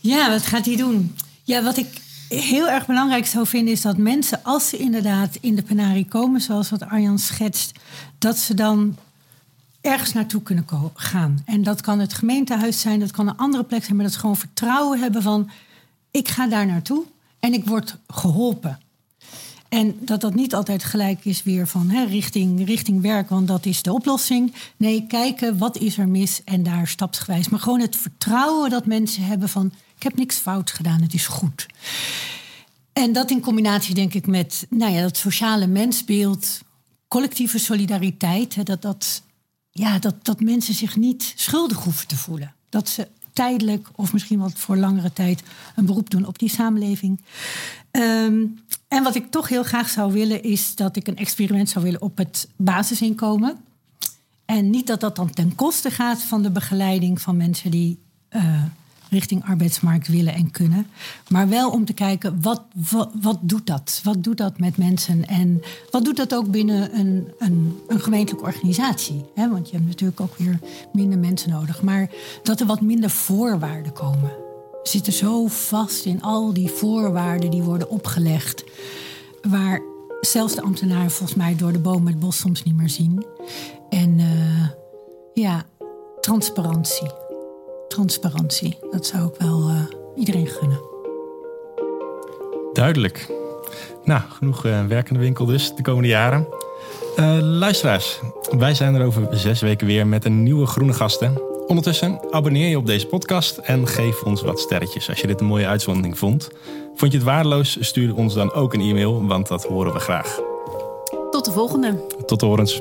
Ja, wat gaat hij doen? Ja, wat ik heel erg belangrijk zou vinden is dat mensen, als ze inderdaad in de penarie komen, zoals wat Arjan schetst, dat ze dan ergens naartoe kunnen gaan. En dat kan het gemeentehuis zijn, dat kan een andere plek zijn, maar dat ze gewoon vertrouwen hebben van ik ga daar naartoe en ik word geholpen. En dat dat niet altijd gelijk is weer van hè, richting, richting werk, want dat is de oplossing. Nee, kijken wat is er mis en daar stapsgewijs. Maar gewoon het vertrouwen dat mensen hebben van ik heb niks fout gedaan, het is goed. En dat in combinatie denk ik met nou ja, dat sociale mensbeeld, collectieve solidariteit, dat, dat ja, dat, dat mensen zich niet schuldig hoeven te voelen. Dat ze tijdelijk of misschien wat voor langere tijd een beroep doen op die samenleving. Um, en wat ik toch heel graag zou willen, is dat ik een experiment zou willen op het basisinkomen. En niet dat dat dan ten koste gaat van de begeleiding van mensen die uh, richting arbeidsmarkt willen en kunnen. Maar wel om te kijken, wat, wat, wat, doet dat? Wat doet dat met mensen? En wat doet dat ook binnen een, een, een gemeentelijke organisatie? want je hebt natuurlijk ook weer minder mensen nodig. Maar dat er wat minder voorwaarden komen. We zitten zo vast in al die voorwaarden die worden opgelegd. Waar zelfs de ambtenaren volgens mij door de bomen het bos soms niet meer zien. En uh, ja, transparantie transparantie. Dat zou ik wel uh, iedereen gunnen. Duidelijk. Nou, genoeg uh, werk in de winkel dus de komende jaren. Uh, luisteraars, wij zijn er over zes weken weer met een nieuwe groene gasten. Ondertussen abonneer je op deze podcast en geef ons wat sterretjes als je dit een mooie uitzondering vond. Vond je het waardeloos? Stuur ons dan ook een e-mail, want dat horen we graag. Tot de volgende. Tot de horens.